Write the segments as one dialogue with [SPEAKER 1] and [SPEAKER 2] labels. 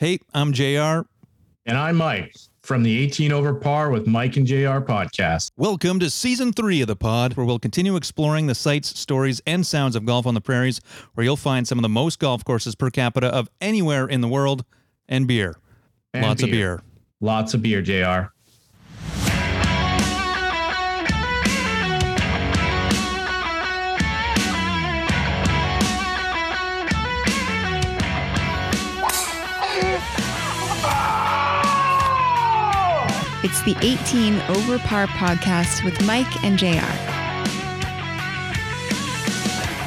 [SPEAKER 1] Hey, I'm JR.
[SPEAKER 2] And I'm Mike from the 18 Over Par with Mike and JR podcast.
[SPEAKER 1] Welcome to season three of the pod, where we'll continue exploring the sights, stories, and sounds of golf on the prairies, where you'll find some of the most golf courses per capita of anywhere in the world, and beer.
[SPEAKER 2] And
[SPEAKER 1] Lots of beer.
[SPEAKER 2] Lots of beer, JR.
[SPEAKER 3] It's the 18 Over Par podcast with Mike and JR.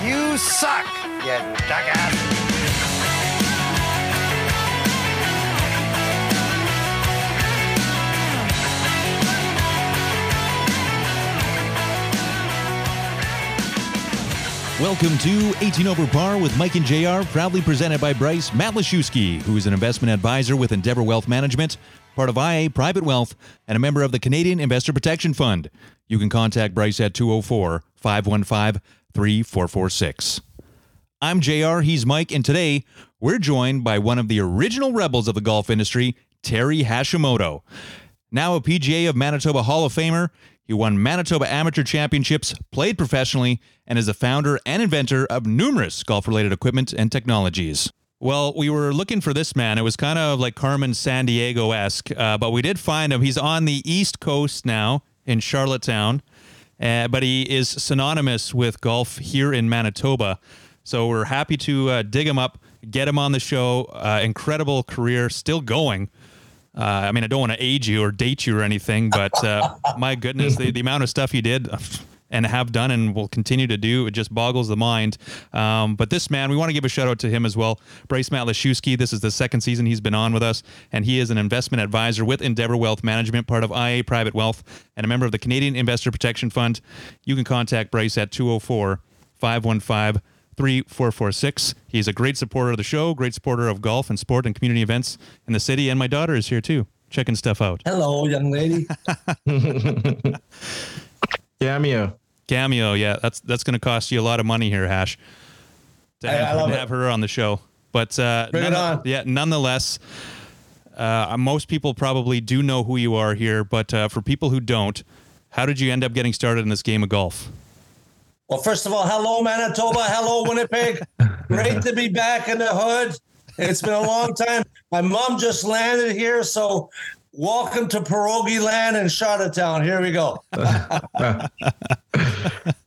[SPEAKER 4] You suck, you jackass.
[SPEAKER 1] Welcome to 18 Over Par with Mike and JR, proudly presented by Bryce Matlashewski, who is an investment advisor with Endeavour Wealth Management, part of IA Private Wealth, and a member of the Canadian Investor Protection Fund. You can contact Bryce at 204 515 3446. I'm JR, he's Mike, and today we're joined by one of the original rebels of the golf industry, Terry Hashimoto. Now a PGA of Manitoba Hall of Famer, he won Manitoba Amateur Championships, played professionally, and is the founder and inventor of numerous golf related equipment and technologies. Well, we were looking for this man. It was kind of like Carmen Sandiego esque, uh, but we did find him. He's on the East Coast now in Charlottetown, uh, but he is synonymous with golf here in Manitoba. So we're happy to uh, dig him up, get him on the show. Uh, incredible career, still going. Uh, I mean, I don't want to age you or date you or anything, but uh, my goodness, the, the amount of stuff you did and have done and will continue to do, it just boggles the mind. Um, but this man, we want to give a shout out to him as well. Bryce Matlashewski, this is the second season he's been on with us, and he is an investment advisor with Endeavour Wealth Management, part of IA Private Wealth, and a member of the Canadian Investor Protection Fund. You can contact Bryce at 204 515 3446. He's a great supporter of the show, great supporter of golf and sport and community events in the city. And my daughter is here too, checking stuff out.
[SPEAKER 5] Hello, young lady.
[SPEAKER 2] Cameo.
[SPEAKER 1] Cameo, yeah, that's that's going to cost you a lot of money here, Hash, to have,
[SPEAKER 5] I love
[SPEAKER 1] to
[SPEAKER 5] it.
[SPEAKER 1] have her on the show. But uh,
[SPEAKER 5] Bring it on.
[SPEAKER 1] yeah, nonetheless, uh, most people probably do know who you are here. But uh, for people who don't, how did you end up getting started in this game of golf?
[SPEAKER 5] Well, first of all, hello, Manitoba. Hello, Winnipeg. Great to be back in the hood. It's been a long time. My mom just landed here, so welcome to Pierogi Land in Charlottetown. Here we go.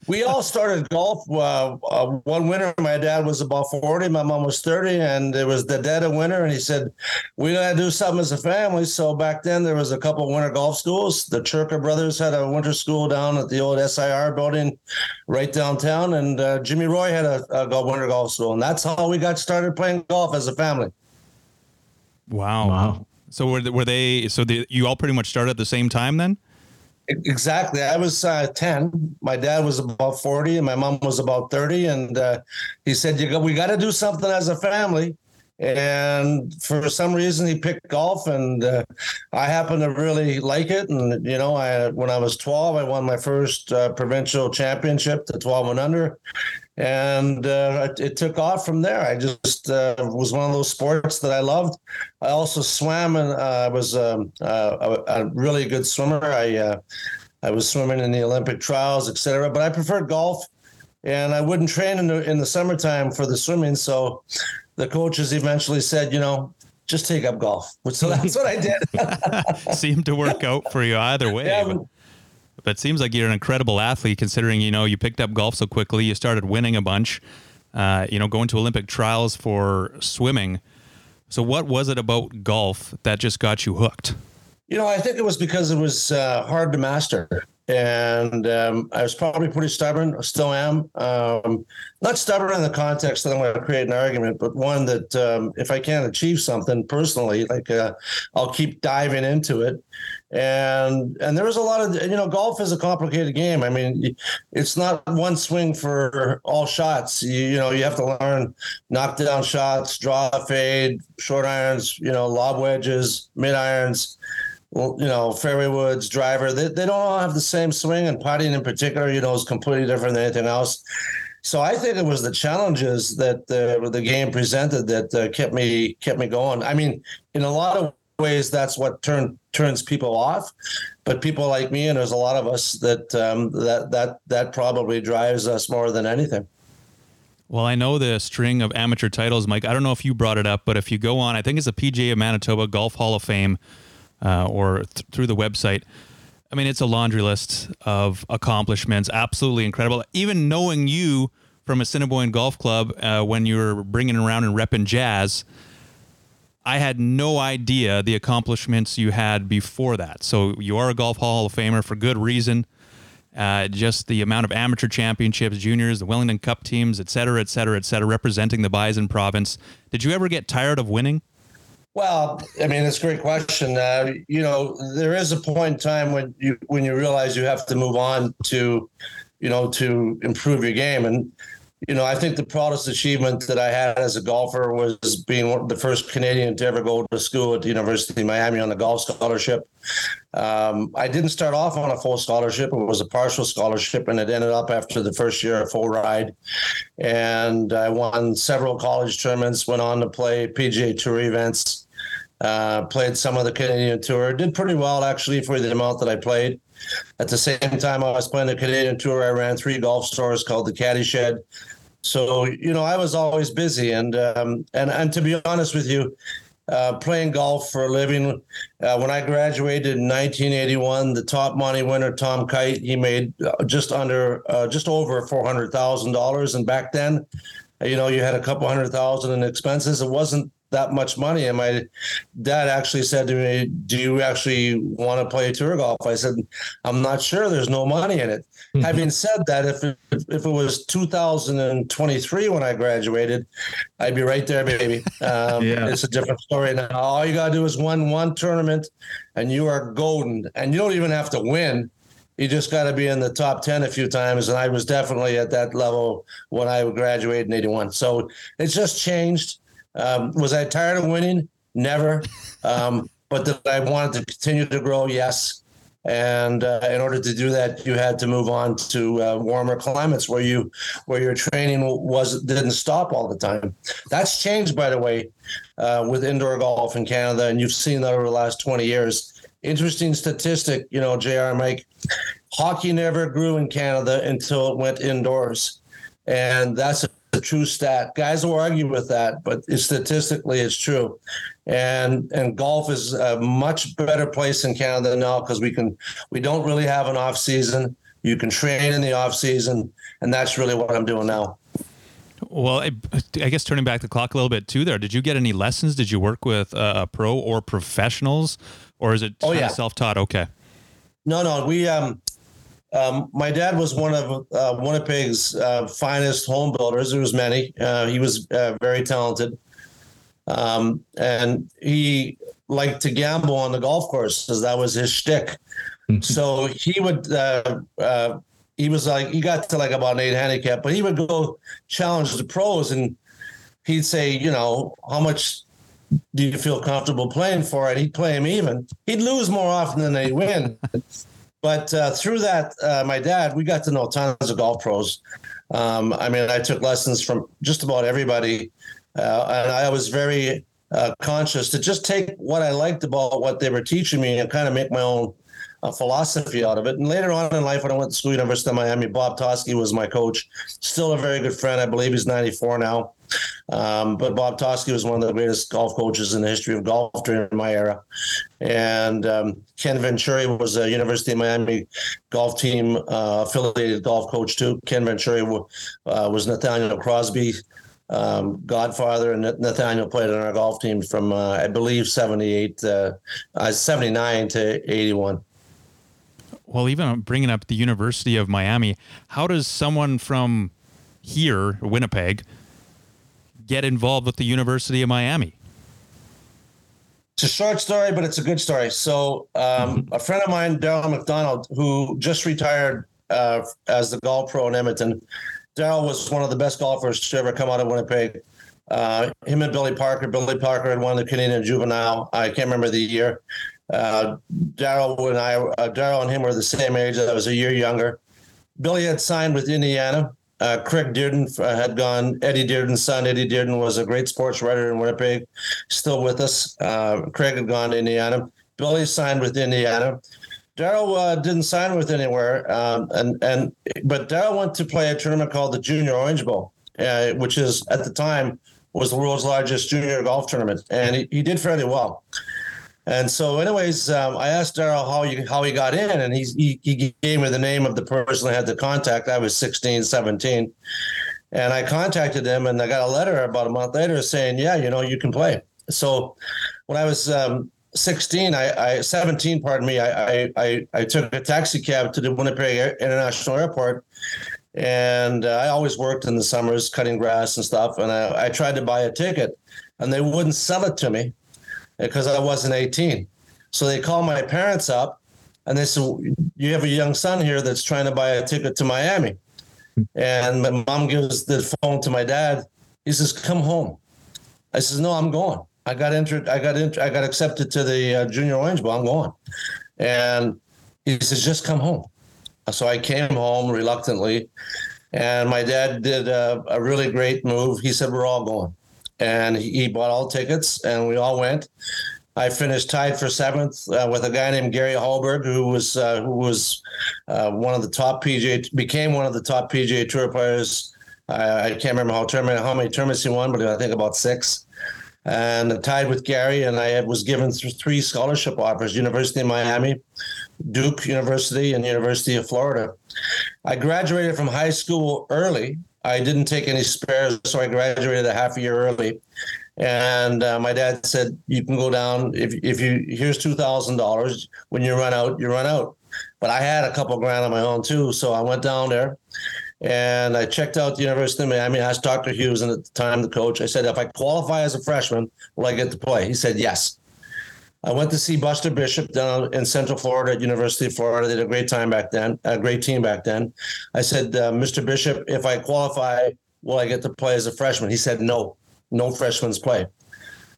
[SPEAKER 5] we all started golf uh, uh, one winter. My dad was about 40, my mom was 30, and it was the dead of winter. And he said, We got to do something as a family. So back then, there was a couple winter golf schools. The Churka brothers had a winter school down at the old SIR building right downtown. And uh, Jimmy Roy had a, a winter golf school. And that's how we got started playing golf as a family.
[SPEAKER 1] Wow.
[SPEAKER 2] Wow.
[SPEAKER 1] So were, were they? So the, you all pretty much started at the same time then?
[SPEAKER 5] Exactly. I was uh, 10. My dad was about 40 and my mom was about 30. And uh, he said, you go, we got to do something as a family. And for some reason, he picked golf, and uh, I happen to really like it. And you know, I when I was 12, I won my first uh, provincial championship, the 12 and under, and uh, it, it took off from there. I just uh, was one of those sports that I loved. I also swam, and uh, I was um, uh, a, a really good swimmer. I I was swimming in the Olympic trials, etc. But I preferred golf, and I wouldn't train in the in the summertime for the swimming. So the coaches eventually said, you know, just take up golf. So that's what I did.
[SPEAKER 1] Seemed to work out for you either way.
[SPEAKER 5] Yeah,
[SPEAKER 1] but, but it seems like you're an incredible athlete considering, you know, you picked up golf so quickly, you started winning a bunch, uh, you know, going to Olympic trials for swimming. So what was it about golf that just got you hooked?
[SPEAKER 5] You know, I think it was because it was uh, hard to master. And um, I was probably pretty stubborn, still am. Um, not stubborn in the context that I'm going to create an argument, but one that um, if I can't achieve something personally, like uh, I'll keep diving into it. And and there was a lot of you know, golf is a complicated game. I mean, it's not one swing for all shots. You, you know, you have to learn knock down shots, draw fade, short irons, you know, lob wedges, mid irons you know, fairway woods, driver, they, they don't all have the same swing, and putting in particular, you know, is completely different than anything else. so I think it was the challenges that uh, the game presented that uh, kept me kept me going. I mean, in a lot of ways, that's what turn turns people off. But people like me, and there's a lot of us that um, that that that probably drives us more than anything.
[SPEAKER 1] Well, I know the string of amateur titles, Mike. I don't know if you brought it up, but if you go on, I think it's the PGA of Manitoba Golf Hall of Fame, uh, or th- through the website. I mean, it's a laundry list of accomplishments. Absolutely incredible. Even knowing you from Assiniboine Golf Club uh, when you were bringing around and repping jazz, I had no idea the accomplishments you had before that. So you are a Golf Hall of Famer for good reason. Uh, just the amount of amateur championships, juniors, the Wellington Cup teams, et cetera, et cetera, et cetera, representing the Bison province. Did you ever get tired of winning?
[SPEAKER 5] Well, I mean, it's a great question. Uh, you know, there is a point in time when you when you realize you have to move on to, you know, to improve your game. And you know, I think the proudest achievement that I had as a golfer was being the first Canadian to ever go to school at the University of Miami on a golf scholarship. Um, I didn't start off on a full scholarship; it was a partial scholarship, and it ended up after the first year a full ride. And I won several college tournaments, went on to play PGA Tour events, uh, played some of the Canadian Tour, did pretty well actually for the amount that I played. At the same time, I was playing the Canadian Tour. I ran three golf stores called the Caddy Shed. So you know, I was always busy, and um, and and to be honest with you, uh, playing golf for a living. Uh, when I graduated in 1981, the top money winner, Tom Kite, he made uh, just under, uh, just over four hundred thousand dollars, and back then, you know, you had a couple hundred thousand in expenses. It wasn't that much money. And my dad actually said to me, Do you actually want to play tour golf? I said, I'm not sure. There's no money in it. Mm-hmm. Having said that, if it, if it was 2023 when I graduated, I'd be right there, baby. Um, yeah. It's a different story now. All you got to do is win one tournament and you are golden. And you don't even have to win. You just got to be in the top 10 a few times. And I was definitely at that level when I graduated in 81. So it's just changed um, was I tired of winning? Never. Um, but that I wanted to continue to grow, yes. And uh, in order to do that, you had to move on to uh, warmer climates where you where your training was didn't stop all the time. That's changed, by the way, uh, with indoor golf in Canada, and you've seen that over the last twenty years. Interesting statistic, you know, Jr. Mike. Hockey never grew in Canada until it went indoors, and that's a a true stat. Guys will argue with that, but statistically, it's true. And and golf is a much better place in Canada now because we can we don't really have an off season. You can train in the off season, and that's really what I'm doing now.
[SPEAKER 1] Well, I, I guess turning back the clock a little bit too. There, did you get any lessons? Did you work with a pro or professionals, or is it oh, yeah. self taught? Okay.
[SPEAKER 5] No, no, we um um, my dad was one of uh, Winnipeg's uh, finest home builders. There was many. Uh, he was uh, very talented, um, and he liked to gamble on the golf course because that was his shtick. so he would. Uh, uh, he was like he got to like about an eight handicap, but he would go challenge the pros, and he'd say, you know, how much do you feel comfortable playing for it? He'd play him even. He'd lose more often than they'd win. But uh, through that, uh, my dad, we got to know tons of golf pros. Um, I mean, I took lessons from just about everybody, uh, and I was very uh, conscious to just take what I liked about what they were teaching me and kind of make my own uh, philosophy out of it. And later on in life, when I went to school, University of Miami, Bob Toski was my coach. Still a very good friend. I believe he's 94 now. Um, but Bob Toski was one of the greatest golf coaches in the history of golf during my era. And um, Ken Venturi was a University of Miami golf team uh, affiliated golf coach too. Ken Venturi uh, was Nathaniel Crosby. Um, Godfather and Nathaniel played on our golf team from uh, I believe 78, uh, uh, 79 to 81
[SPEAKER 1] well, even bringing up the University of Miami, how does someone from here, Winnipeg, get involved with the University of Miami?
[SPEAKER 5] It's a short story, but it's a good story. So, um, mm-hmm. a friend of mine, Daryl McDonald, who just retired uh, as the golf pro in Edmonton, Daryl was one of the best golfers to ever come out of Winnipeg. Uh, him and Billy Parker. Billy Parker had won the Canadian Juvenile. I can't remember the year. Uh, Daryl and I, uh, Daryl and him were the same age. I was a year younger. Billy had signed with Indiana, Uh, Craig Dearden uh, had gone. Eddie Dearden's son, Eddie Dearden, was a great sports writer in Winnipeg, still with us. Uh, Craig had gone to Indiana. Billy signed with Indiana. Daryl uh, didn't sign with anywhere, um, and and but Daryl went to play a tournament called the Junior Orange Bowl, uh, which is at the time was the world's largest junior golf tournament, and he, he did fairly well. And so, anyways, um, I asked Daryl how he how he got in, and he, he he gave me the name of the person I had to contact. I was 16, 17, and I contacted him, and I got a letter about a month later saying, "Yeah, you know, you can play." So, when I was um, 16, I, I 17, pardon me, I, I, I took a taxi cab to the Winnipeg International Airport. And uh, I always worked in the summers cutting grass and stuff. And I, I tried to buy a ticket and they wouldn't sell it to me because I wasn't 18. So they called my parents up and they said, You have a young son here that's trying to buy a ticket to Miami. And my mom gives the phone to my dad. He says, Come home. I says, No, I'm going. I got entered. I got in, I got accepted to the uh, Junior Orange Bowl. I'm going, and he says, "Just come home." So I came home reluctantly, and my dad did a, a really great move. He said, "We're all going," and he, bought all tickets, and we all went. I finished tied for seventh uh, with a guy named Gary Hallberg, who was uh, who was uh, one of the top PGA, became one of the top PGA Tour players. I can't remember how tournament, how many tournaments he won, but I think about six and tied with Gary. And I was given three scholarship offers: University of Miami, Duke University, and University of Florida. I graduated from high school early. I didn't take any spares, so I graduated a half a year early. And uh, my dad said, "You can go down if if you here's two thousand dollars. When you run out, you run out." But I had a couple grand on my own too, so I went down there and I checked out the University of Miami. I asked Dr. Hughes, and at the time, the coach, I said, if I qualify as a freshman, will I get to play? He said, yes. I went to see Buster Bishop down in Central Florida at University of Florida. They did a great time back then, a great team back then. I said, uh, Mr. Bishop, if I qualify, will I get to play as a freshman? He said, no, no freshmen play.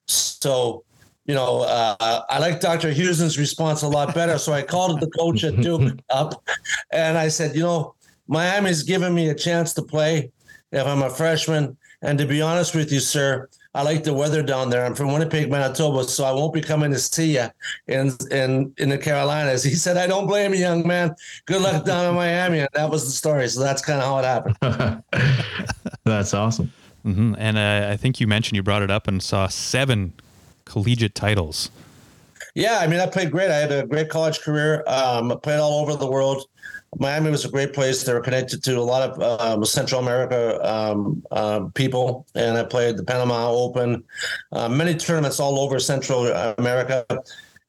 [SPEAKER 5] So, you know, uh, I like Dr. Hughes's response a lot better. So I called the coach at Duke up and I said, you know, Miami's given me a chance to play if I'm a freshman. And to be honest with you, sir, I like the weather down there. I'm from Winnipeg, Manitoba, so I won't be coming to see you in in in the Carolinas. He said, "I don't blame you, young man. Good luck down in Miami." And that was the story. So that's kind of how it happened.
[SPEAKER 2] that's awesome.
[SPEAKER 1] Mm-hmm. And uh, I think you mentioned you brought it up and saw seven collegiate titles.
[SPEAKER 5] Yeah, I mean, I played great. I had a great college career. Um, I played all over the world. Miami was a great place. They were connected to a lot of um, Central America um, uh, people, and I played the Panama Open, uh, many tournaments all over Central America.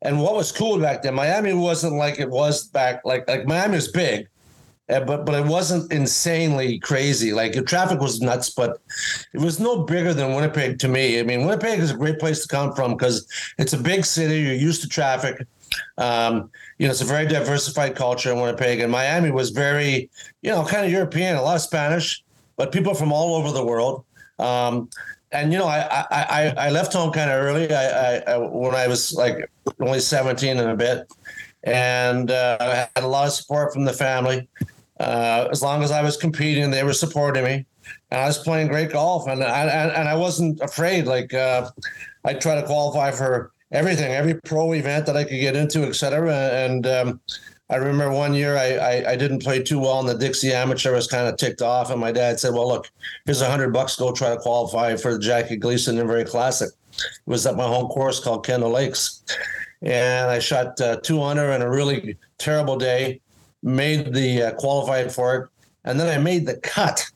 [SPEAKER 5] And what was cool back then, Miami wasn't like it was back. Like like Miami was big, but but it wasn't insanely crazy. Like the traffic was nuts, but it was no bigger than Winnipeg to me. I mean, Winnipeg is a great place to come from because it's a big city. You're used to traffic. Um, you know, it's a very diversified culture in Winnipeg, and Miami was very, you know, kind of European, a lot of Spanish, but people from all over the world. Um, and you know, I I, I left home kind of early. I, I, when I was like only seventeen and a bit, and uh, I had a lot of support from the family. Uh, as long as I was competing, they were supporting me, and I was playing great golf, and I, and I wasn't afraid. Like uh, I try to qualify for everything, every pro event that I could get into, etc. And um, I remember one year I, I, I didn't play too well in the Dixie Amateur. I was kind of ticked off, and my dad said, "Well, look, here's a hundred bucks. Go try to qualify for the Jackie Gleason Inverrary Classic." It was at my home course called Kendall Lakes, and I shot uh, two under in a really terrible day. Made the uh, qualified for it, and then I made the cut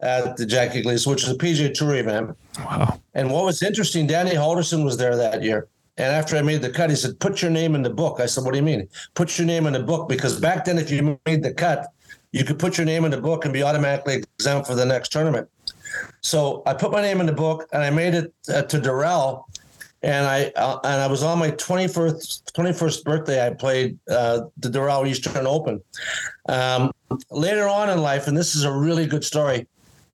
[SPEAKER 5] at the Jackie Gleason, which is a PGA Tour event.
[SPEAKER 1] Wow!
[SPEAKER 5] And what was interesting, Danny Halldorson was there that year and after I made the cut, he said, "Put your name in the book." I said, "What do you mean? Put your name in the book?" Because back then, if you made the cut, you could put your name in the book and be automatically exempt for the next tournament. So I put my name in the book, and I made it uh, to Doral, and I uh, and I was on my 21st 21st birthday. I played uh, the Doral Eastern Open. Um, later on in life, and this is a really good story.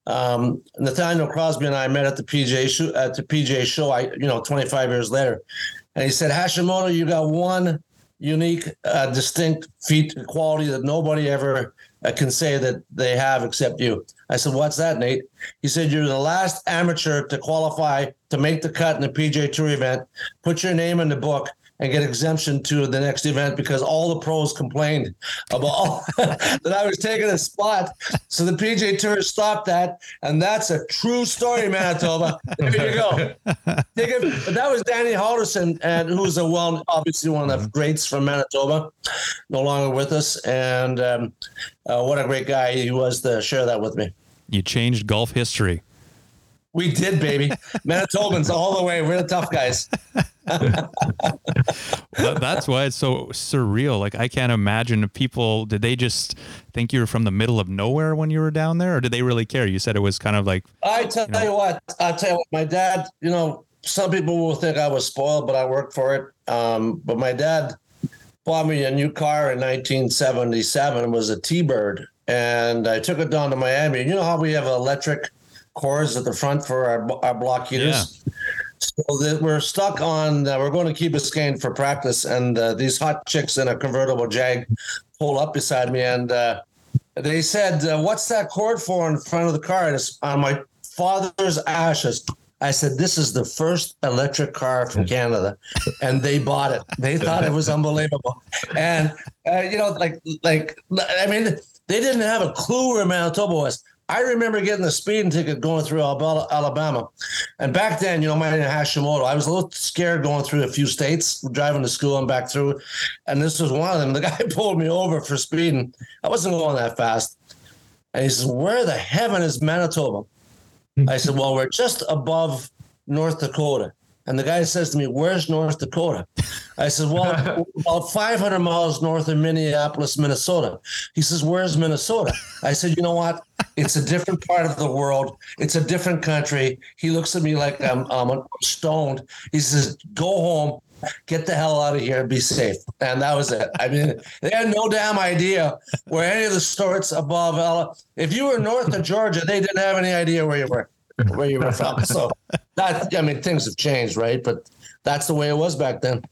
[SPEAKER 5] Um, Nathaniel Crosby and I met at the PJ show, at the PJ show. I you know 25 years later, and he said, Hashimoto, you got one unique, uh, distinct feat quality that nobody ever uh, can say that they have except you. I said, What's that, Nate? He said, You're the last amateur to qualify to make the cut in the PGA Tour event. Put your name in the book and get exemption to the next event because all the pros complained about that I was taking a spot. So the PGA Tour stopped that, and that's a true story, Manitoba. There you go. Take it, but that was Danny Halldorson, and who's a well, obviously one of the greats from Manitoba, no longer with us, and um, uh, what a great guy he was to share that with me.
[SPEAKER 1] You changed golf history.
[SPEAKER 5] We did, baby. Manitobans all the way. We're the tough guys.
[SPEAKER 1] That- that's why it's so surreal. Like I can't imagine people did they just think you were from the middle of nowhere when you were down there, or did they really care? You said it was kind of like
[SPEAKER 5] I tell
[SPEAKER 1] You know?
[SPEAKER 5] you what, I tell you what, my dad, you know, some people will think I was spoiled, but I worked for it. Um, but my dad bought me a new car in 1977. It was a T-Bird, and I took it down to Miami. You know how we have electric cores at the front for our, our block heaters? Yeah. So that we're stuck on, uh, we're going to Key Biscayne for practice, and uh, these hot chicks in a convertible Jag pull up beside me, and uh, they said, uh, "What's that cord for in front of the car?" And it's on my father's ashes. I said, "This is the first electric car from Canada," and they bought it. They thought it was unbelievable, and uh, you know, like, like, I mean, they didn't have a clue where Manitoba was. I remember getting a speeding ticket going through Alabama. And back then, you know, my name is Hashimoto. I was a little scared going through a few states, driving to school and back through. And this was one of them. The guy pulled me over for speeding. I wasn't going that fast. And he says, Where the heaven is Manitoba? I said, Well, we're just above North Dakota. And the guy says to me, Where's North Dakota? I said, Well, about 500 miles north of Minneapolis, Minnesota. He says, Where's Minnesota? I said, You know what? It's a different part of the world. It's a different country. He looks at me like I'm, I'm stoned. He says, Go home, get the hell out of here, and be safe. And that was it. I mean, they had no damn idea where any of the sorts above. Ella. If you were north of Georgia, they didn't have any idea where you were, where you were from. So that, I mean, things have changed, right? But that's the way it was back then.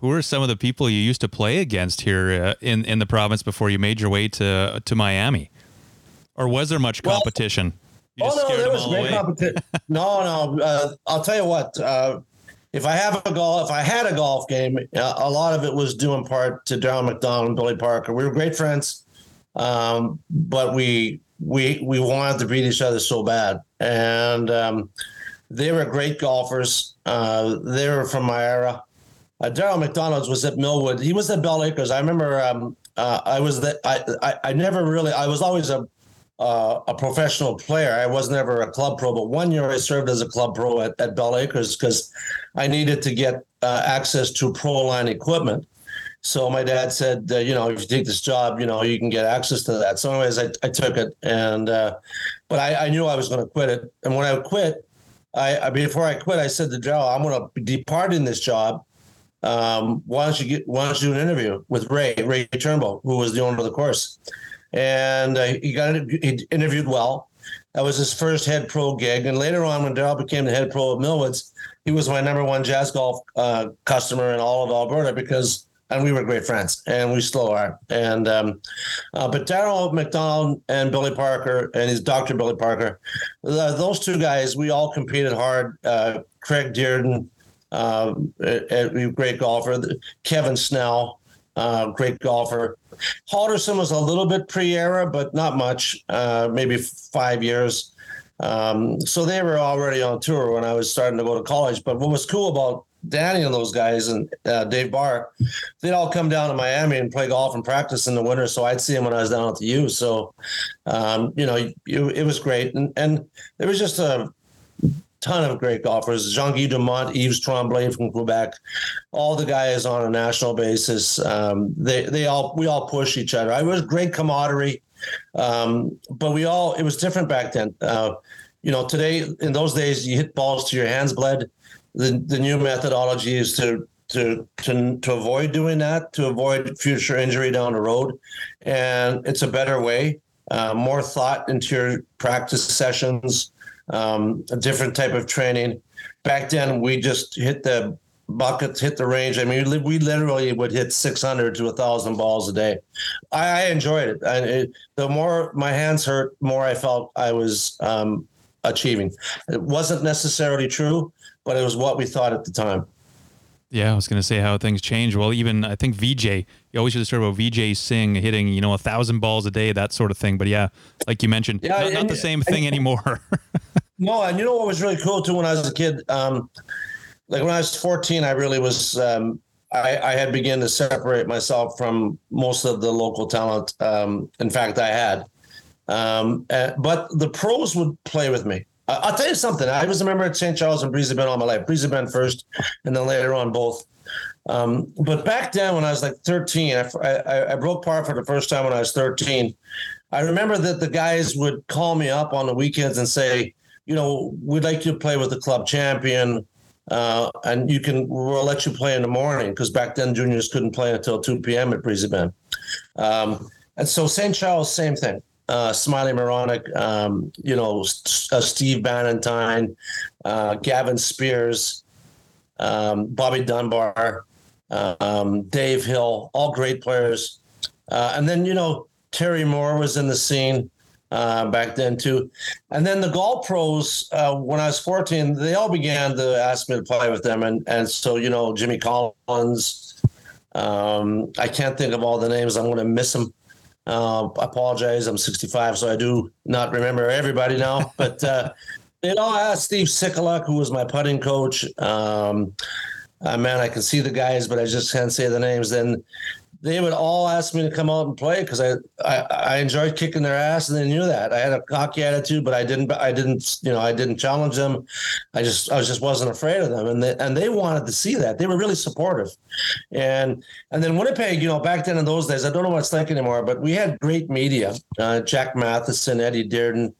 [SPEAKER 1] who are some of the people you used to play against here uh, in in the province before you made your way to to Miami, or was there much competition? You
[SPEAKER 5] Oh no, there was great competition. no, no. Uh, I'll tell you what. Uh, if I have a golf, if I had a golf game, uh, a lot of it was due in part to Daryl McDonald and Billy Parker. We were great friends, um, but we we we wanted to beat each other so bad, and um, they were great golfers. Uh, they were from my era. Uh, Daryl McDonald's was at Millwood. He was at Bel Acres. I remember. Um, uh, I was that. I, I I never really. I was always a uh, a professional player. I was never a club pro, but one year I served as a club pro at, at Bel Acres because I needed to get uh, access to pro line equipment. So my dad said, uh, you know, if you take this job, you know, you can get access to that. So, anyways, I, I took it, and uh, but I, I knew I was going to quit it. And when I quit, I, I before I quit, I said to Joe, I'm going to depart in this job. Um, why don't you get? Why don't you do an interview with Ray Ray Turnbull, who was the owner of the course? And uh, he got he interviewed well. That was his first head pro gig. And later on, when Daryl became the head pro of Millwoods, he was my number one jazz golf uh, customer in all of Alberta because, and we were great friends, and we still are. And um, uh, but Daryl McDonald and Billy Parker and his Dr. Billy Parker, th- those two guys, we all competed hard. Uh, Craig Dearden, uh, a, a great golfer. Kevin Snell, uh, great golfer. Halldorson was a little bit pre-era, but not much. Uh, maybe five years. Um, so they were already on tour when I was starting to go to college. But what was cool about Danny and those guys and uh, Dave Barr, they'd all come down to Miami and play golf and practice in the winter. So I'd see them when I was down at the U. So, um, you know, it, it was great. And, and there was just a ton of great golfers. Jean-Guy Dumont, Yves Tremblay from Quebec, all the guys on a national basis. Um, they, they all, we all push each other. I was great camaraderie. Um, but we all, it was different back then. Uh, you know, today, in those days, you hit balls to your hands bled. The, the new methodology is to, to, to, to avoid doing that, to avoid future injury down the road. And it's a better way, uh, more thought into your practice sessions, um, a different type of training. Back then, we just hit the buckets, hit the range. I mean, we, literally would hit 600 to 1,000 balls a day. I, I enjoyed it. And it, the more my hands hurt, more I felt I was um, achieving. It wasn't necessarily true, but it was what we thought at the time.
[SPEAKER 1] Yeah, I was going to say how things change. Well, even I think Vijay, you always hear the story about Vijay Singh hitting, you know, a thousand balls a day, that sort of thing. But yeah, like you mentioned,
[SPEAKER 5] Yeah,
[SPEAKER 1] not, not the same thing anymore.
[SPEAKER 5] No, and you know what was really cool too when I was a kid? Um, like when I was 14, I really was, um, I, I had begun to separate myself from most of the local talent. Um, in fact, I had. Um, uh, but the pros would play with me. I'll tell you something. I was a member at St. Charles and Breezy Bend all my life. Breezy Bend first, and then later on both. Um, but back then, when I was like 13, I, I, I broke par for the first time when I was 13. I remember that the guys would call me up on the weekends and say, you know, we'd like you to play with the club champion, uh, and you can we'll let you play in the morning because back then juniors couldn't play until 2 p.m. at Breezy Bend. Um, and so St. Charles, same thing. Uh, Smiley Moronic, um, you know, uh, Steve Bannatyne, uh, Gavin Spears, um, Bobby Dunbar, um, Dave Hill, all great players. Uh, and then, you know, Terry Moore was in the scene uh, back then too. And then the golf pros, uh, when I was 14, they all began to ask me to play with them. And, and so, you know, Jimmy Collins, um, I can't think of all the names. I'm going to miss them. Uh, I apologize. I'm 65, so I do not remember everybody now. But uh, they all asked Steve Sikaluk, who was my putting coach. Um, uh, man, I can see the guys, but I just can't say the names. Then they would all ask me to come out and play because I, I I enjoyed kicking their ass, and they knew that I had a cocky attitude, but I didn't I didn't you know I didn't challenge them. I just I just wasn't afraid of them, and they, and they wanted to see that. They were really supportive, and and then Winnipeg, you know, back then in those days, I don't know what it's like anymore, but we had great media. Uh, Jack Matheson, Eddie Dearden.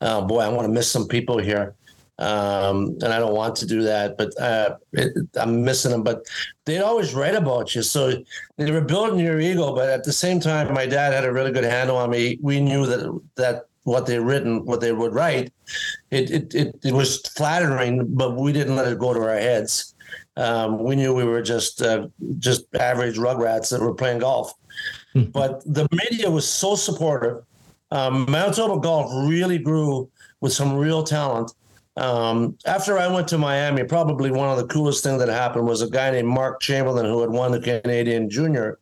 [SPEAKER 5] Oh boy, I want to miss some people here um, and I don't want to do that, but uh, it, I'm missing them. But they'd always write about you, so they were building your ego. But at the same time, my dad had a really good handle on me. We knew that that what they written, what they would write, it it it, it was flattering, but we didn't let it go to our heads. Um, we knew we were just uh, just average rugrats that were playing golf. but the media was so supportive. Um, Manitoba golf really grew with some real talent. Um, after I went to Miami, probably one of the coolest things that happened was a guy named Mark Chamberlain who had won the Canadian Junior.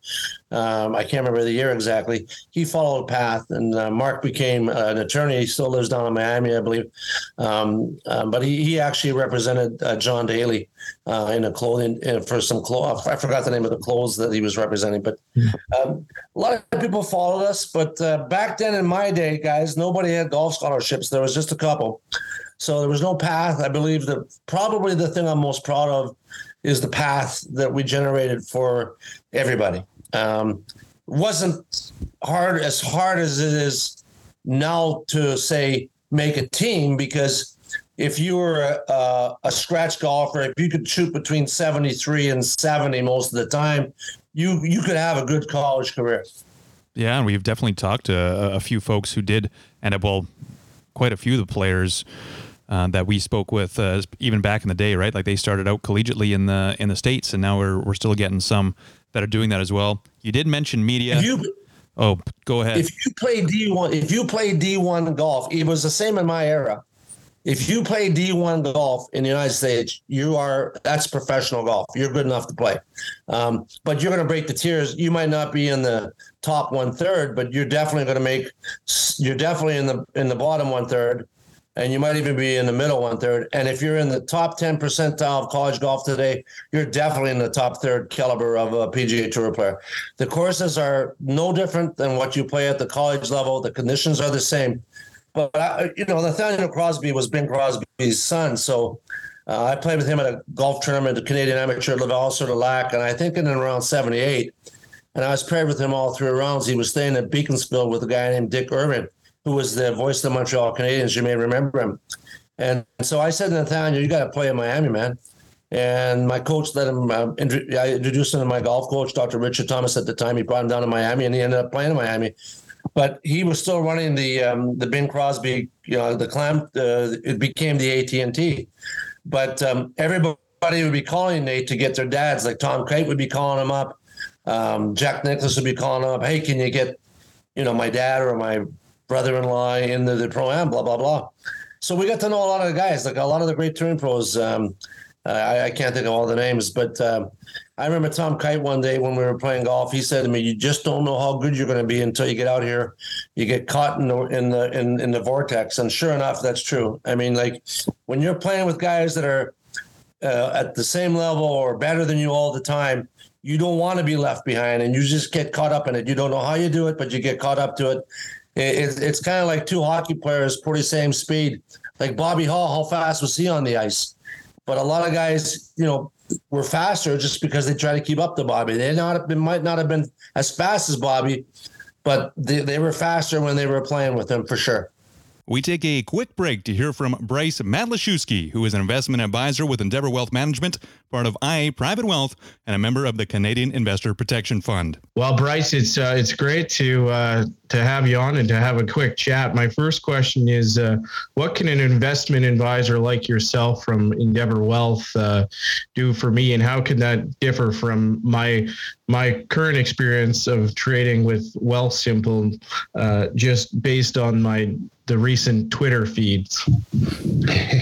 [SPEAKER 5] Um, I can't remember the year exactly. He followed a path, and uh, Mark became uh, an attorney. He still lives down in Miami, I believe. Um, um, but he, he actually represented uh, John Daly uh, in a clothing in, for some clothes. I forgot the name of the clothes that he was representing, but um, a lot of people followed us. But uh, back then in my day, guys, nobody had golf scholarships. There was just a couple. So there was no path. I believe that probably the thing I'm most proud of is the path that we generated for everybody. Um, wasn't hard as hard as it is now to say make a team because if you were a, a, scratch golfer, if you could shoot between 73 and 70 most of the time, you you could have a good college career.
[SPEAKER 1] Yeah, and we've definitely talked to a, a few folks who did end up, well, quite a few of the players uh, that we spoke with, uh, even back in the day, right? Like they started out collegiately in the in the states, and now we're we're still getting some that are doing that as well. You did mention media.
[SPEAKER 5] You
[SPEAKER 1] oh, go ahead.
[SPEAKER 5] if you play D one, if you play D one golf, it was the same in my era. If you play D one golf in the United States, you are that's professional golf. You're good enough to play, um, but you're going to break the tiers. You might not be in the top one third, but you're definitely going to make. You're definitely in the in the bottom one third, and you might even be in the middle one third. And if you're in the top ten percentile of college golf today, you're definitely in the top third caliber of a PGA Tour player. The courses are no different than what you play at the college level. The conditions are the same. But I, you know, Nathaniel Crosby was Bing Crosby's son, so uh, I played with him at a golf tournament, the Canadian Amateur Laval-sur-le-Lac, and I think in around '78. And I was paired with him all three rounds. He was staying at Beaconsfield with a guy named Dick Irvin, who was the voice of the Montreal Canadiens. You may remember him. And so I said to Nathaniel, "You got to play in Miami, man." And my coach let him. Uh, I introduced him to my golf coach, Dr. Richard Thomas, at the time. He brought him down to Miami, and he ended up playing in Miami but he was still running the um, the Bing Crosby, you know, the clam. Uh, it became the AT and T, but um, everybody would be calling Nate to get their dads. Like Tom Kite would be calling him up. Um, Jack Nicklaus would be calling him up. Hey, can you get, you know, my dad or my brother-in-law into the pro am? Blah blah blah. So we got to know a lot of the guys, like a lot of the great touring pros. Um, I, I, can't think of all the names, but um, I remember Tom Kite one day when we were playing golf. He said to me, "You just don't know how good you're going to be until you get out here. You get caught in the in the in, in the vortex." And sure enough, that's true. I mean, like when you're playing with guys that are uh, at the same level or better than you all the time, you don't want to be left behind, and you just get caught up in it. You don't know how you do it, but you get caught up to it. It it's kind of like two hockey players, pretty same speed. Like Bobby Hull, how fast was he on the ice? But a lot of guys, you know, were faster just because they try to keep up to Bobby. They not been, might not have been as fast as Bobby, but they, they were faster when they were playing with him for sure.
[SPEAKER 1] We take a quick break to hear from Bryce Matlashewski, who is an investment advisor with Endeavour Wealth Management, part of IA Private Wealth, and a member of the Canadian Investor Protection Fund.
[SPEAKER 2] Well, Bryce, it's uh, it's great to uh, to have you on and to have a quick chat. My first question is, uh, what can an investment advisor like yourself from Endeavour Wealth uh, do for me, and how can that differ from my my current experience of trading with Wealthsimple, uh, just based on my the recent Twitter feeds.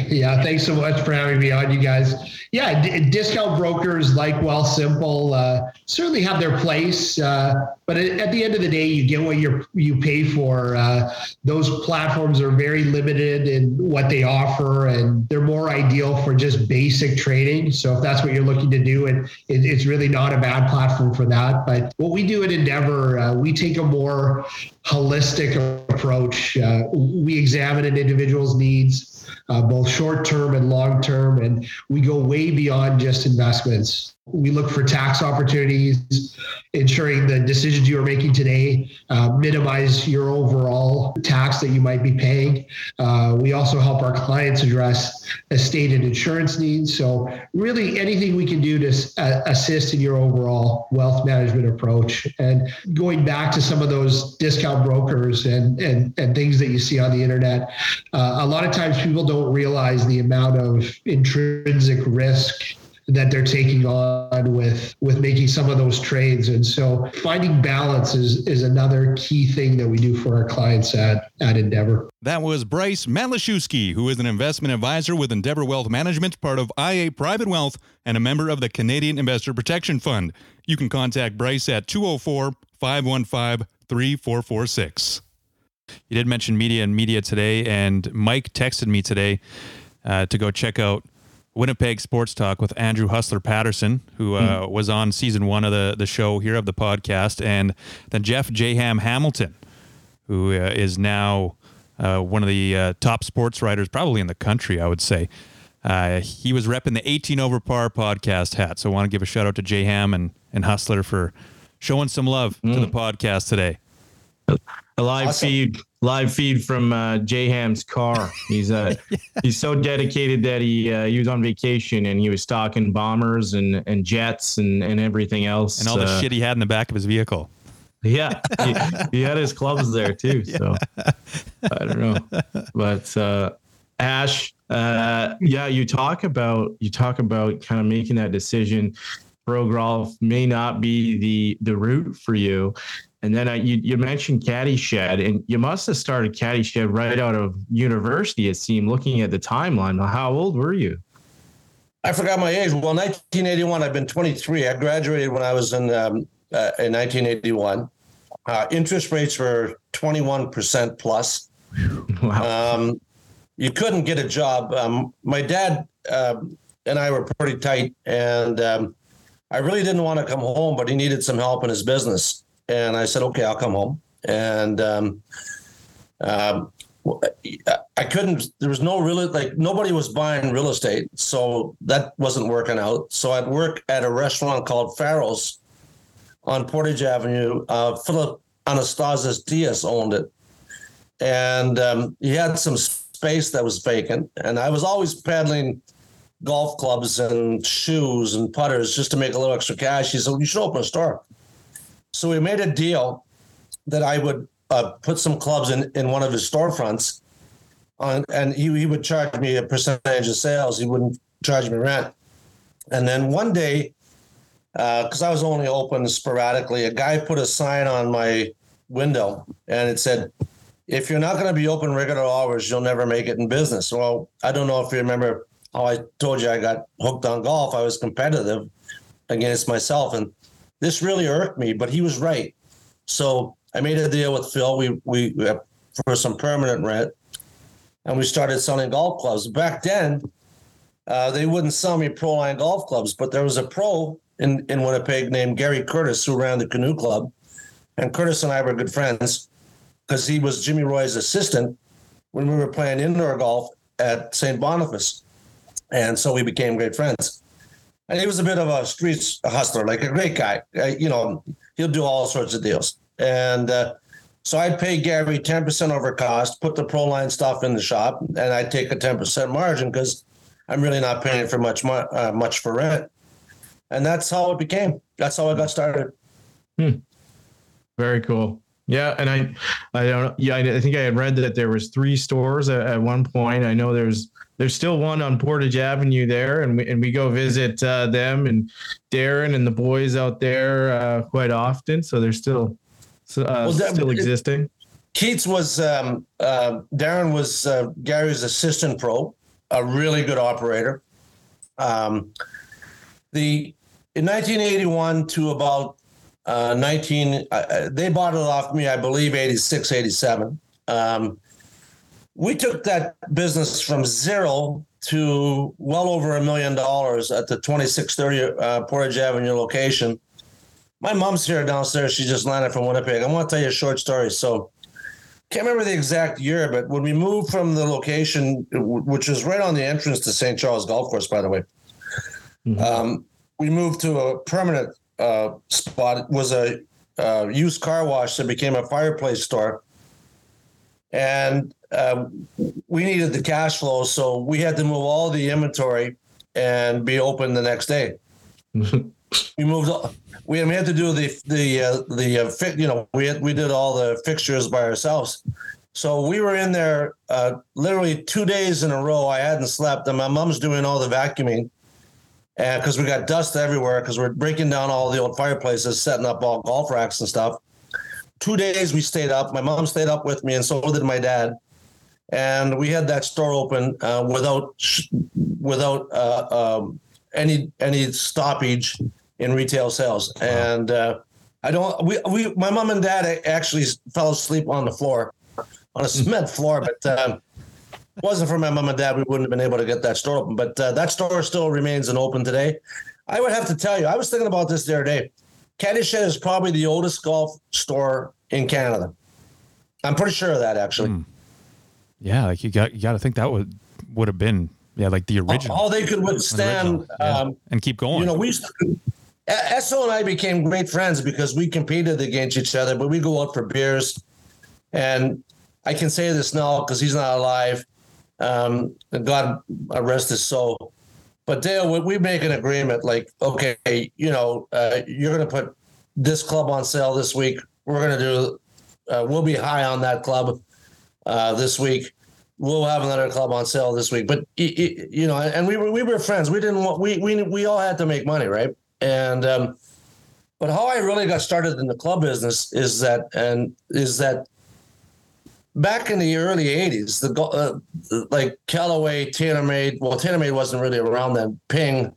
[SPEAKER 6] yeah, thanks so much for having me on, you guys. Yeah, d- discount brokers like Wealthsimple uh, certainly have their place, uh, but at, the end of the day, you get what you you pay for. Uh, those platforms are very limited in what they offer, and they're more ideal for just basic trading. So if that's what you're looking to do, and it, it's really not a bad platform for that. But what we do at Endeavour, uh, we take a more holistic approach. Uh, we examine an individual's needs, uh, both short term and long term, and we go way beyond just investments. We look for tax opportunities, ensuring the decisions you are making today uh, minimize your overall tax that you might be paying. Uh, we also help our clients address estate and insurance needs. So, really, anything we can do to uh, assist in your overall wealth management approach. And going back to some of those discount brokers and, and, and things that you see on the internet, uh, a lot of times people don't realize the amount of intrinsic risk that they're taking on with with making some of those trades. And so finding balance is is another key thing that we do for our clients at at endeavour
[SPEAKER 1] that was bryce matlashewski who is an investment advisor with endeavour wealth management part of ia private wealth and a member of the canadian investor protection fund. You can contact bryce at 204 515 3446 you did mention media and media today and mike texted me today uh, to go check out Winnipeg Sports Talk with Andrew Hustler Patterson, who uh, mm. was on season one of the, the show here of the podcast, and then Jeff J Ham Hamilton, who uh, is now uh, one of the uh, top sports writers, probably in the country, I would say. Uh, he was repping the 18 over par podcast hat. So I want to give a shout out to J Ham and, and Hustler for showing some love mm. to the mm. podcast today.
[SPEAKER 2] A live awesome. feed live feed from uh, J Ham's car. He's uh yeah. he's so dedicated that he uh, he was on vacation and he was stocking bombers and and jets and and everything else
[SPEAKER 1] and all the uh, shit he had in the back of his vehicle.
[SPEAKER 2] Yeah, he, he had his clubs there too. So I don't know, but uh, Ash, uh, yeah, you talk about you talk about kind of making that decision. Pro golf may not be the the route for you, and then uh, you, you mentioned Caddy Shed, and you must have started Caddy Shed right out of university, it seemed, looking at the timeline. How old were you?
[SPEAKER 5] I forgot my age. Well, 1981, I've been 23. I graduated when I was in, um, uh, in 1981. Uh, interest rates were 21% plus. Wow. Um, you couldn't get a job. Um, my dad um, and I were pretty tight, and um, I really didn't want to come home, but he needed some help in his business. And I said, okay, I'll come home. And um, um, I couldn't, there was no really, like nobody was buying real estate. So that wasn't working out. So I'd work at a restaurant called Farrell's on Portage Avenue. Uh, Philip Anastasios Diaz owned it. And um, he had some space that was vacant. And I was always peddling golf clubs and shoes and putters just to make a little extra cash. He said, You should open a store. So we made a deal that I would uh, put some clubs in, in one of his storefronts, on, and he, he would charge me a percentage of sales. He wouldn't charge me rent. And then one day, because I was only open sporadically, a guy put a sign on my window and it said, if you're not going to be open regular hours, you'll never make it in business. Well, I don't know if you remember how I told you I got hooked on golf. I was competitive against myself, and this really irked me. But he was right. So I made a deal with Phil. We we for some permanent rent, and we started selling golf clubs. Back then, uh, they wouldn't sell me pro line golf clubs, but there was a pro in in Winnipeg named Gary Curtis who ran the canoe club, and Curtis and I were good friends because he was Jimmy Roy's assistant when we were playing indoor golf at St. Boniface. And so we became great friends. And he was a bit of a street hustler, like a great guy. Uh, you know, he'll do all sorts of deals. And uh, so I'd pay Gary 10% over cost, put the pro line stuff in the shop, and I'd take a 10% margin because I'm really not paying for much, uh, much for rent. And that's how it became. That's how I got started.
[SPEAKER 2] Hmm. Very cool. Yeah, and I, I don't. Yeah, I think I had read that there was three stores at, at one point. I know there's there's still one on Portage Avenue there, and we and we go visit uh, them and Darren and the boys out there uh, quite often. So they're still uh, well, that, still existing.
[SPEAKER 5] Keats was um, uh, Darren was uh, Gary's assistant pro, a really good operator. Um, the in 1981 to about uh, 19, uh, uh, they bought it off me, I believe, 86, 87. Um, we took that business from zero to well over a million dollars at the 2630 uh, Portage Avenue location. My mom's here downstairs. She just landed from Winnipeg. I want to tell you a short story. So, can't remember the exact year, but when we moved from the location, which was right on the entrance to St. Charles Golf Course, by the way, mm-hmm. um, we moved to a permanent uh, spot was a uh, used car wash that became a fireplace store. And uh, we needed the cash flow, so we had to move all the inventory and be open the next day. we moved. We had to do the the uh, the uh, you know we had, we did all the fixtures by ourselves. So we were in there uh, literally two days in a row. I hadn't slept, and my mom's doing all the vacuuming and because we got dust everywhere because we're breaking down all the old fireplaces, setting up all golf racks and stuff. Two days we stayed up. My mom stayed up with me, and so did my dad. And we had that store open uh, without without uh, um, any any stoppage in retail sales. And uh, I don't. We we my mom and dad actually fell asleep on the floor, on a cement floor, but. Um, wasn't for my mom and dad, we wouldn't have been able to get that store open. But uh, that store still remains and open today. I would have to tell you, I was thinking about this the other day. Caddy Shed is probably the oldest golf store in Canada. I'm pretty sure of that, actually. Mm.
[SPEAKER 1] Yeah, like you got you got to think that would would have been yeah, like the original.
[SPEAKER 5] All, they could withstand yeah. um,
[SPEAKER 1] and keep going.
[SPEAKER 5] You know, we used to, Esso and I became great friends because we competed against each other, but we go out for beers. And I can say this now because he's not alive. Um, God rest his soul. But Dale, we make an agreement like, okay, you know, uh, you're going to put this club on sale this week. We're going to do, uh, we'll be high on that club uh, this week. We'll have another club on sale this week. But, you know, and we were, we were friends. We didn't want, we, we, we all had to make money, right? And, um, but how I really got started in the club business is that, and is that back in the early 80s, the uh, like Callaway, TaylorMade, well, TaylorMade wasn't really around then. Ping,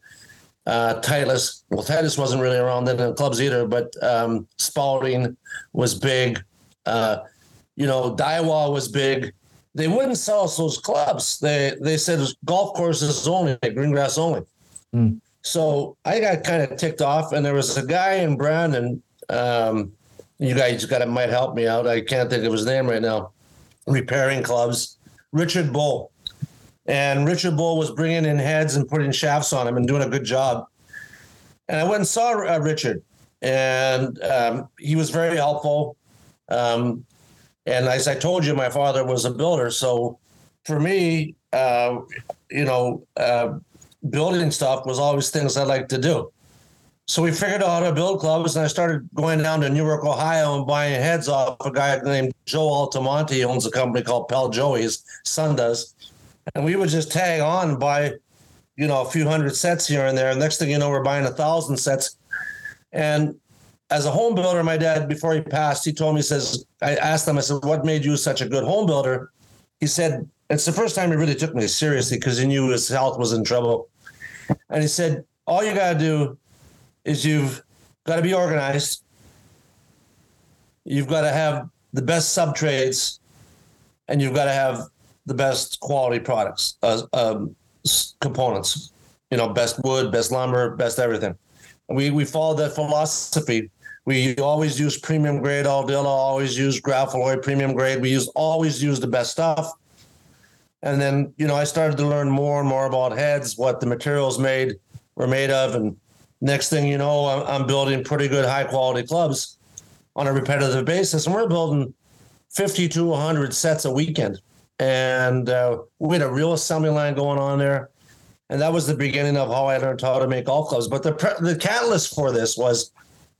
[SPEAKER 5] uh, Titleist, well, Titleist wasn't really around then in clubs either, but um, Spalding was big. Uh, you know, Daiwa was big. They wouldn't sell us those clubs. They they said golf courses only, green grass only. Mm. So I got kind of ticked off, and there was a guy in Brandon. Um, you guys got to might help me out. I can't think of his name right now repairing clubs, Richard Bull. And Richard Bull was bringing in heads and putting shafts on them and doing a good job. And I went and saw uh, Richard, and um, he was very helpful. Um, and as I told you, my father was a builder. So for me, uh, you know, uh, building stuff was always things I like to do. So we figured out how to build clubs, and I started going down to Newark, Ohio, and buying heads off a guy named Joe Altamonte. He owns a company called Pal Joey's son does, and we would just tag on and buy you know, a few hundred sets here and there. Next thing you know, we're buying a thousand sets. And as a home builder, my dad, before he passed, he told me, he says, I asked him, I said, what made you such a good home builder? He said, it's the first time he really took me seriously because he knew his health was in trouble. And he said, all you got to do is you've got to be organized. You've got to have the best sub trades and you've got to have the best quality products, uh, um, components, you know, best wood, best lumber, best everything. And we, we followed that philosophy. We always use premium grade Aldila, always use Grafalloy premium grade. We use always use the best stuff. And then, you know, I started to learn more and more about heads, what the materials made were made of. And next thing you know, I'm, I'm building pretty good high quality clubs on a repetitive basis. And we're building 50 to 100 sets a weekend. And uh, we had a real assembly line going on there. And that was the beginning of how I learned how to make golf clubs. But the, the catalyst for this was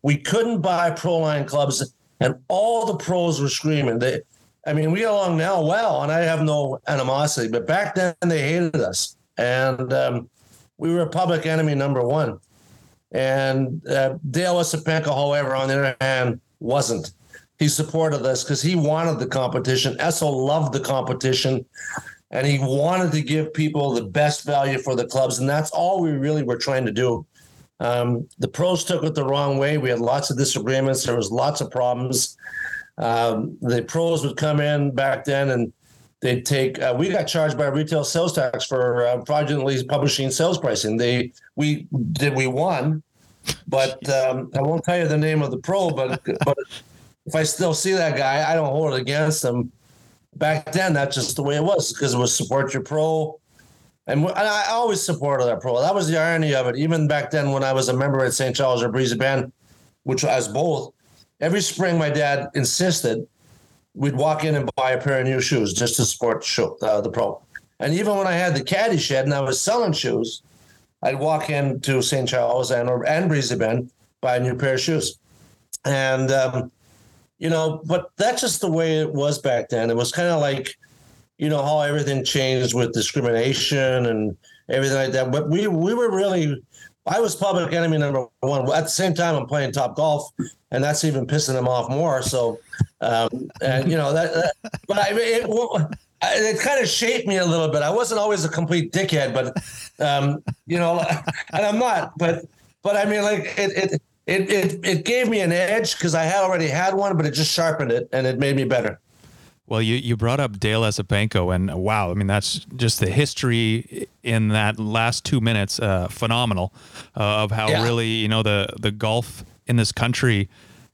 [SPEAKER 5] we couldn't buy pro line clubs, and all the pros were screaming. They, I mean, we get along now well, and I have no animosity. But back then, they hated us, and um, we were public enemy number one. And uh, Dale Esopenko, however, on the other hand, wasn't. He supported us because he wanted the competition. Esso loved the competition, and he wanted to give people the best value for the clubs, and that's all we really were trying to do. Um, the pros took it the wrong way. We had lots of disagreements. There was lots of problems um, the pros would come in back then and they'd take uh, we got charged by retail sales tax for uh, fraudulently publishing sales pricing they we did we won but um, i won't tell you the name of the pro but but if i still see that guy i don't hold it against him back then that's just the way it was because it was support your pro and I always supported that pro. That was the irony of it. Even back then, when I was a member at St. Charles or Brisbane, which as both, every spring my dad insisted we'd walk in and buy a pair of new shoes just to support the, show, uh, the pro. And even when I had the caddy shed and I was selling shoes, I'd walk into St. Charles and or and Brisbane buy a new pair of shoes. And um, you know, but that's just the way it was back then. It was kind of like, you know, how everything changed with discrimination and everything like that. But we we were really I was public enemy number one. At the same time, I'm playing top golf, and that's even pissing them off more. So, um, and you know that, that but I it, it kind of shaped me a little bit. I wasn't always a complete dickhead, but um, you know, and I'm not. But but I mean, like it it it it, it gave me an edge because I had already had one, but it just sharpened it and it made me better.
[SPEAKER 1] Well, you, you brought up Dale Esopenko, and wow, I mean, that's just the history in that last two minutes, uh, phenomenal, uh, of how yeah. really, you know, the, the golf in this country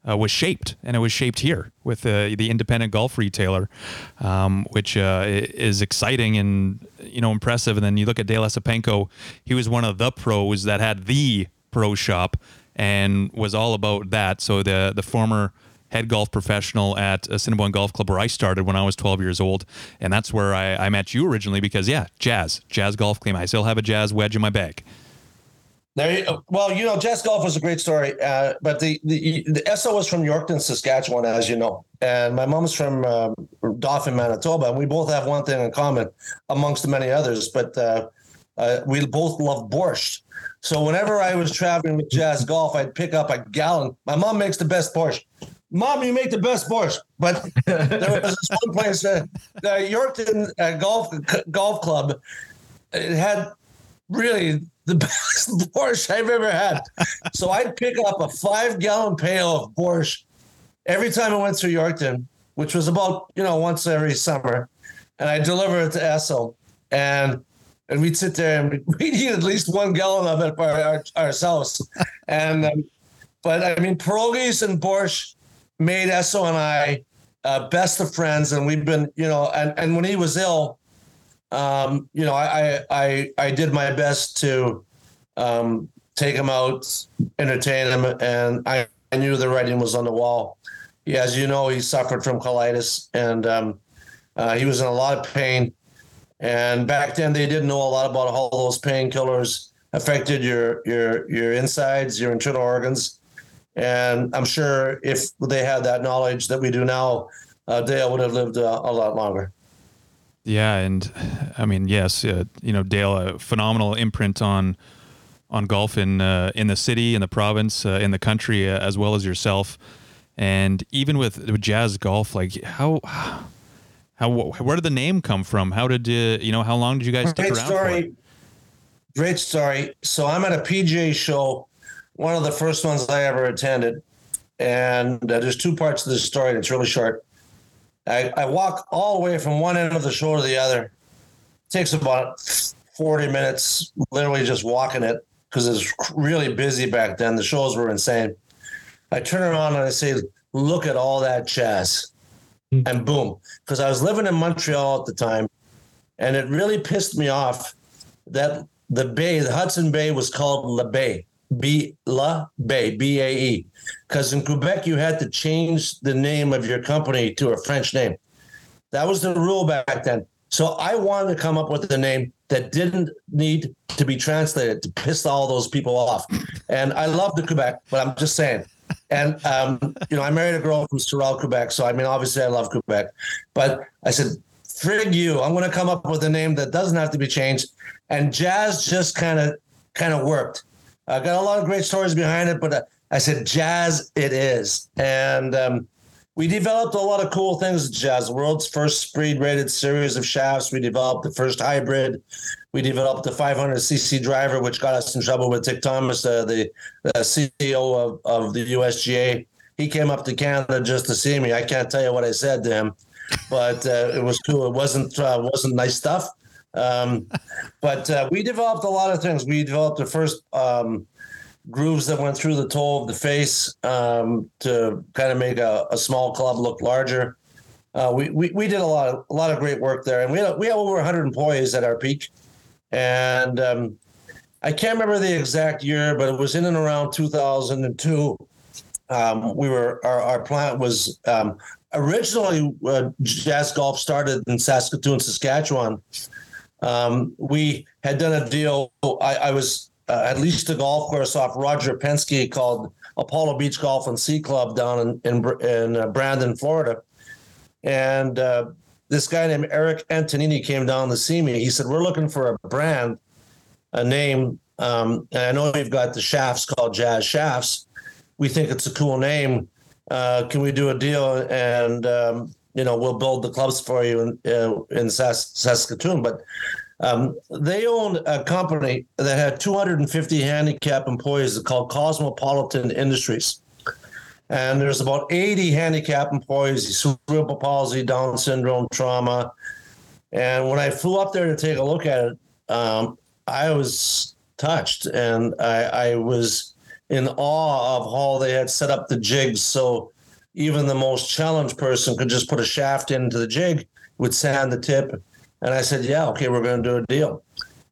[SPEAKER 1] uh, was shaped, and it was shaped here with the, the independent golf retailer, um, which uh, is exciting and, you know, impressive. And then you look at Dale Esopenko, he was one of the pros that had the pro shop and was all about that. So the, the former head golf professional at Assiniboine Golf Club where I started when I was 12 years old. And that's where I, I met you originally because, yeah, jazz, jazz golf claim. I still have a jazz wedge in my bag.
[SPEAKER 5] There, you, well, you know, jazz golf was a great story, uh, but the, the the Esso was from Yorkton, Saskatchewan, as you know, and my mom's from uh, Dauphin, Manitoba, and we both have one thing in common, amongst many others. But uh, uh, we both love borscht. So whenever I was traveling with Jazz Golf, I'd pick up a gallon. My mom makes the best borscht. Mom, you make the best borscht. But there was this one place, uh, the Yorkton uh, Golf Golf Club. It had really the best borscht I've ever had. So I'd pick up a five gallon pail of borscht every time I went through Yorkton, which was about you know once every summer, and I'd deliver it to Esso, and and we'd sit there and we'd eat at least one gallon of it for our, ourselves, and. Um, but I mean, pierogies and borscht made Esso and I uh, best of friends, and we've been, you know, and, and when he was ill, um, you know, I, I I did my best to um, take him out, entertain him, and I, I knew the writing was on the wall. He, as you know, he suffered from colitis, and um, uh, he was in a lot of pain. And back then, they didn't know a lot about how those painkillers affected your your your insides, your internal organs. And I'm sure if they had that knowledge that we do now, uh, Dale would have lived uh, a lot longer.
[SPEAKER 1] Yeah, and I mean, yes, uh, you know, Dale, a phenomenal imprint on on golf in uh, in the city, in the province, uh, in the country, uh, as well as yourself. And even with, with jazz golf, like how how where did the name come from? How did uh, you know? How long did you guys stick
[SPEAKER 5] Great
[SPEAKER 1] around
[SPEAKER 5] story.
[SPEAKER 1] for?
[SPEAKER 5] Great story. So I'm at a PGA show, one of the first ones I ever attended, and uh, there's two parts to this story, and it's really short. I, I walk all the way from one end of the show to the other. It takes about 40 minutes, literally just walking it because it's really busy back then. The shows were insane. I turn around and I say, "Look at all that jazz," and boom, because I was living in Montreal at the time, and it really pissed me off that the bay, the Hudson Bay, was called La Baie, B La Baie, B A E, because in Quebec you had to change the name of your company to a French name. That was the rule back then. So I wanted to come up with a name that didn't need to be translated to piss all those people off. And I love the Quebec, but I'm just saying. And um, you know, I married a girl from Sorel, Quebec, so I mean, obviously, I love Quebec. But I said, "Frig you! I'm going to come up with a name that doesn't have to be changed." And jazz just kind of kind of worked. I got a lot of great stories behind it, but uh, I said, "Jazz, it is." And um, we developed a lot of cool things. Jazz, world's first speed rated series of shafts. We developed the first hybrid. We developed the 500cc driver, which got us in trouble with Dick Thomas, uh, the, the, CEO of, of the USGA. He came up to Canada just to see me. I can't tell you what I said to him, but uh, it was cool. It wasn't uh, wasn't nice stuff. Um, but uh, we developed a lot of things. We developed the first um, grooves that went through the toe of the face um, to kind of make a, a, small club look larger. Uh, we, we we did a lot of a lot of great work there, and we had, we had over 100 employees at our peak. And um, I can't remember the exact year, but it was in and around 2002. Um, we were our, our plant was um, originally uh, Jazz Golf started in Saskatoon, Saskatchewan. Um, we had done a deal. I, I was uh, at least a golf course off Roger Penske called Apollo Beach Golf and Sea Club down in in, in uh, Brandon, Florida, and uh, this guy named Eric Antonini came down to see me. He said, "We're looking for a brand, a name, um, and I know you've got the shafts called Jazz Shafts. We think it's a cool name. Uh, can we do a deal and um, you know we'll build the clubs for you in uh, in Sask- Saskatoon?" But um, they own a company that had 250 handicap employees called Cosmopolitan Industries and there's about 80 handicap employees, cerebral palsy, Down syndrome, trauma. And when I flew up there to take a look at it, um, I was touched and I, I, was in awe of how they had set up the jigs. So even the most challenged person could just put a shaft into the jig with sand the tip. And I said, yeah, okay, we're going to do a deal.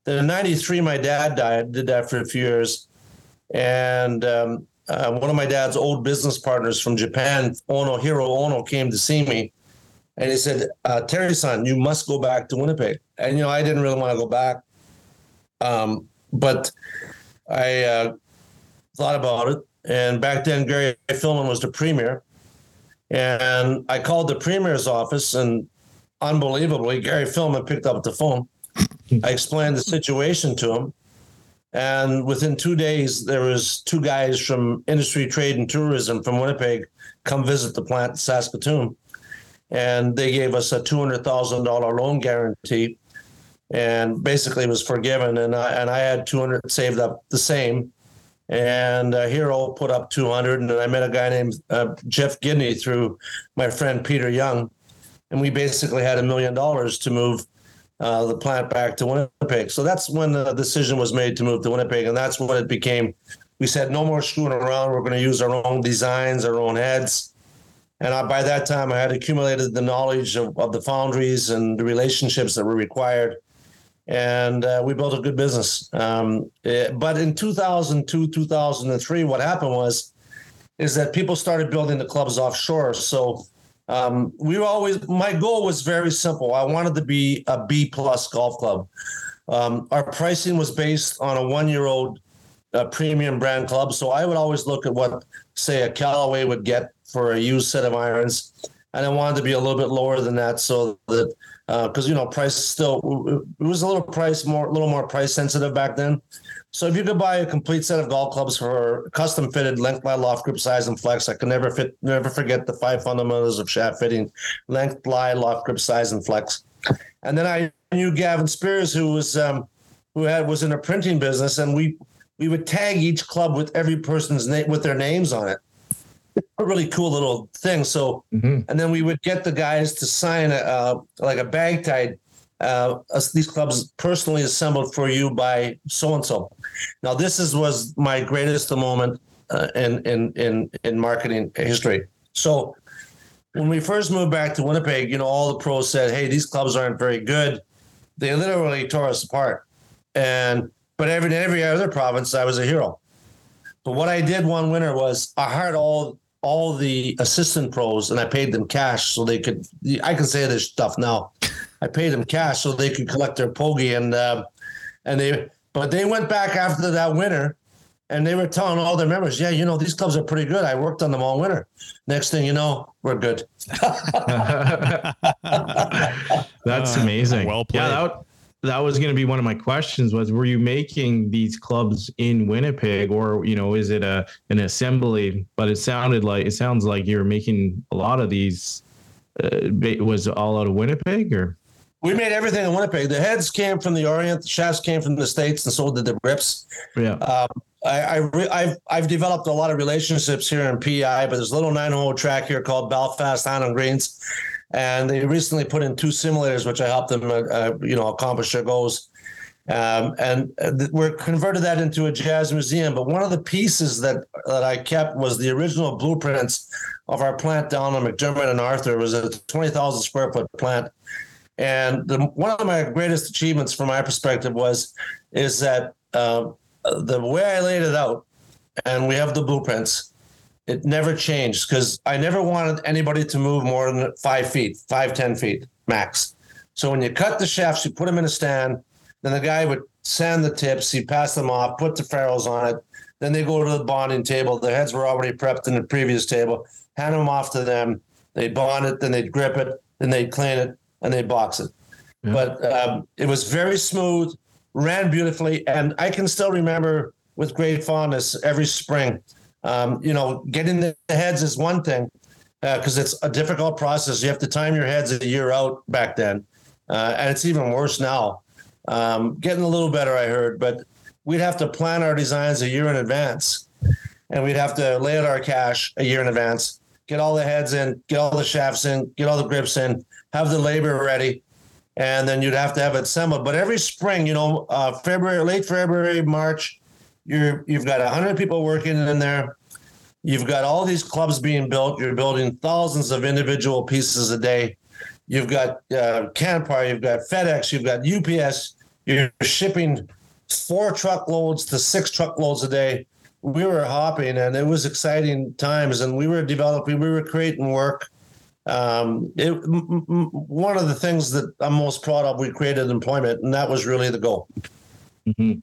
[SPEAKER 5] Then in 93, my dad died, did that for a few years. And um, uh, one of my dad's old business partners from Japan, Ono Hiro Ono, came to see me, and he said, uh, "Terry-san, you must go back to Winnipeg." And you know, I didn't really want to go back, um, but I uh, thought about it. And back then, Gary Filmon was the premier, and I called the premier's office, and unbelievably, Gary Filmon picked up the phone. I explained the situation to him, and within two days, there was two guys from industry, trade, and tourism from Winnipeg come visit the plant in Saskatoon, and they gave us a two hundred thousand dollar loan guarantee, and basically was forgiven. And I and I had two hundred saved up the same, and uh, Hiro put up two hundred, and I met a guy named uh, Jeff Gidney through my friend Peter Young, and we basically had a million dollars to move uh, the plant back to Winnipeg. So that's when the decision was made to move to Winnipeg, and that's when it became. We said no more screwing around. We're going to use our own designs, our own heads. And I, by that time, I had accumulated the knowledge of, of the foundries and the relationships that were required. And uh, we built a good business. Um, it, but in 2002, 2003, what happened was, is that people started building the clubs offshore. So um, we were always my goal was very simple. I wanted to be a B plus golf club. Um, our pricing was based on a one year old uh, premium brand club, so I would always look at what say a Callaway would get for a used set of irons. and I wanted to be a little bit lower than that so that because uh, you know price still it was a little price more a little more price sensitive back then. So if you could buy a complete set of golf clubs for custom fitted length, lie, loft, grip, size, and flex, I can never fit never forget the five fundamentals of shaft fitting: length, lie, loft, grip, size, and flex. And then I knew Gavin Spears, who was um, who had was in a printing business, and we we would tag each club with every person's name with their names on it. A really cool little thing. So, mm-hmm. and then we would get the guys to sign a uh, like a bag tied. Uh, these clubs personally assembled for you by so and so. Now, this is was my greatest moment uh, in in in in marketing history. So, when we first moved back to Winnipeg, you know, all the pros said, "Hey, these clubs aren't very good." They literally tore us apart, and but every every other province, I was a hero. But what I did one winter was I hired all all the assistant pros and I paid them cash so they could. I can say this stuff now. I paid them cash so they could collect their pogey and uh, and they. But they went back after that winter and they were telling all their members, yeah, you know, these clubs are pretty good. I worked on them all winter. Next thing you know, we're good.
[SPEAKER 2] That's amazing. Well played. Yeah, that, that was going to be one of my questions was were you making these clubs in winnipeg or you know is it a an assembly? But it sounded like it sounds like you're making a lot of these uh, was all out of winnipeg or?
[SPEAKER 5] We made everything in winnipeg. The heads came from the orient the shafts came from the states and so did the grips
[SPEAKER 2] yeah. Um,
[SPEAKER 5] I, I have I've developed a lot of relationships here in PEI, but there's a little nine hole track here called Belfast Highland Greens, and they recently put in two simulators, which I helped them, uh, uh you know, accomplish their goals. Um, and uh, we're converted that into a jazz museum. But one of the pieces that that I kept was the original blueprints of our plant down on McDermott and Arthur. It was a twenty thousand square foot plant, and the, one of my greatest achievements, from my perspective, was is that uh, the way I laid it out, and we have the blueprints. It never changed because I never wanted anybody to move more than five feet, five, ten feet max. So when you cut the shafts, you put them in a stand. Then the guy would sand the tips, he'd pass them off, put the ferrules on it. Then they go to the bonding table. The heads were already prepped in the previous table. Hand them off to them. They bond it, then they'd grip it, then they'd clean it, and they'd box it. Yeah. But um, it was very smooth, ran beautifully, and I can still remember with great fondness every spring um, you know, getting the heads is one thing because uh, it's a difficult process. You have to time your heads a year out back then, uh, and it's even worse now. Um, getting a little better, I heard, but we'd have to plan our designs a year in advance, and we'd have to lay out our cash a year in advance, get all the heads in, get all the shafts in, get all the grips in, have the labor ready, and then you'd have to have it assembled. But every spring, you know, uh, February, late February, March, you're you've got hundred people working in there. You've got all these clubs being built. You're building thousands of individual pieces a day. You've got uh, Canpar, you've got FedEx, you've got UPS. You're shipping four truckloads to six truckloads a day. We were hopping, and it was exciting times. And we were developing, we were creating work. Um, it, m- m- one of the things that I'm most proud of, we created employment, and that was really the goal.
[SPEAKER 2] Mm-hmm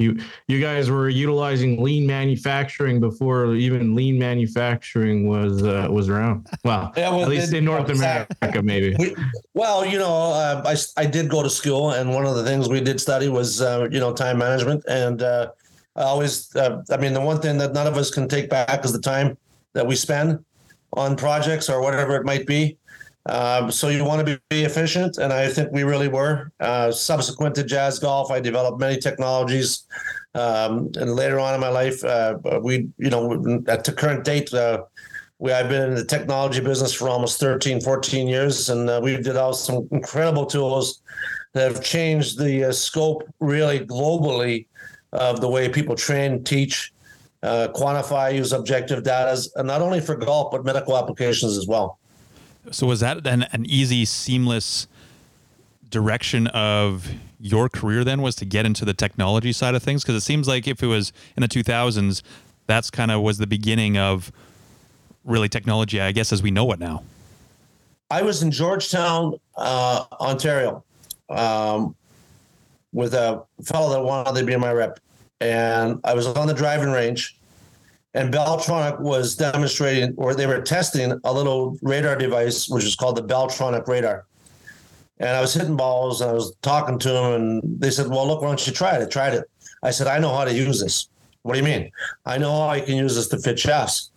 [SPEAKER 2] you you guys were utilizing lean manufacturing before even lean manufacturing was uh, was around. Well, yeah, well at least in North America, maybe.
[SPEAKER 5] We, well, you know, uh, I I did go to school, and one of the things we did study was uh, you know time management, and uh, I always uh, I mean the one thing that none of us can take back is the time that we spend on projects or whatever it might be. Um, so you want to be, efficient, and I think we really were. Uh, subsequent to jazz golf, I developed many technologies, um, and later on in my life, uh, we, you know, at the current date, uh, we I've been in the technology business for almost 13, 14 years, and uh, we've developed some incredible tools that have changed the uh, scope really globally of the way people train, teach, uh, quantify, use objective data, and not only for golf but medical applications as well.
[SPEAKER 1] So was that then an easy, seamless direction of your career then was to get into the technology side of things? Because it seems like if it was in the 2000s, that's kind of was the beginning of really technology, I guess, as we know it now.
[SPEAKER 5] I was in Georgetown, uh, Ontario, um, with a fellow that wanted to be my rep, and I was on the driving range, and Beltronic was demonstrating, or they were testing a little radar device, which is called the Beltronic radar. And I was hitting balls, and I was talking to them, and they said, "Well, look, why don't you try it?" I tried it. I said, "I know how to use this." What do you mean? I know how I can use this to fit shafts.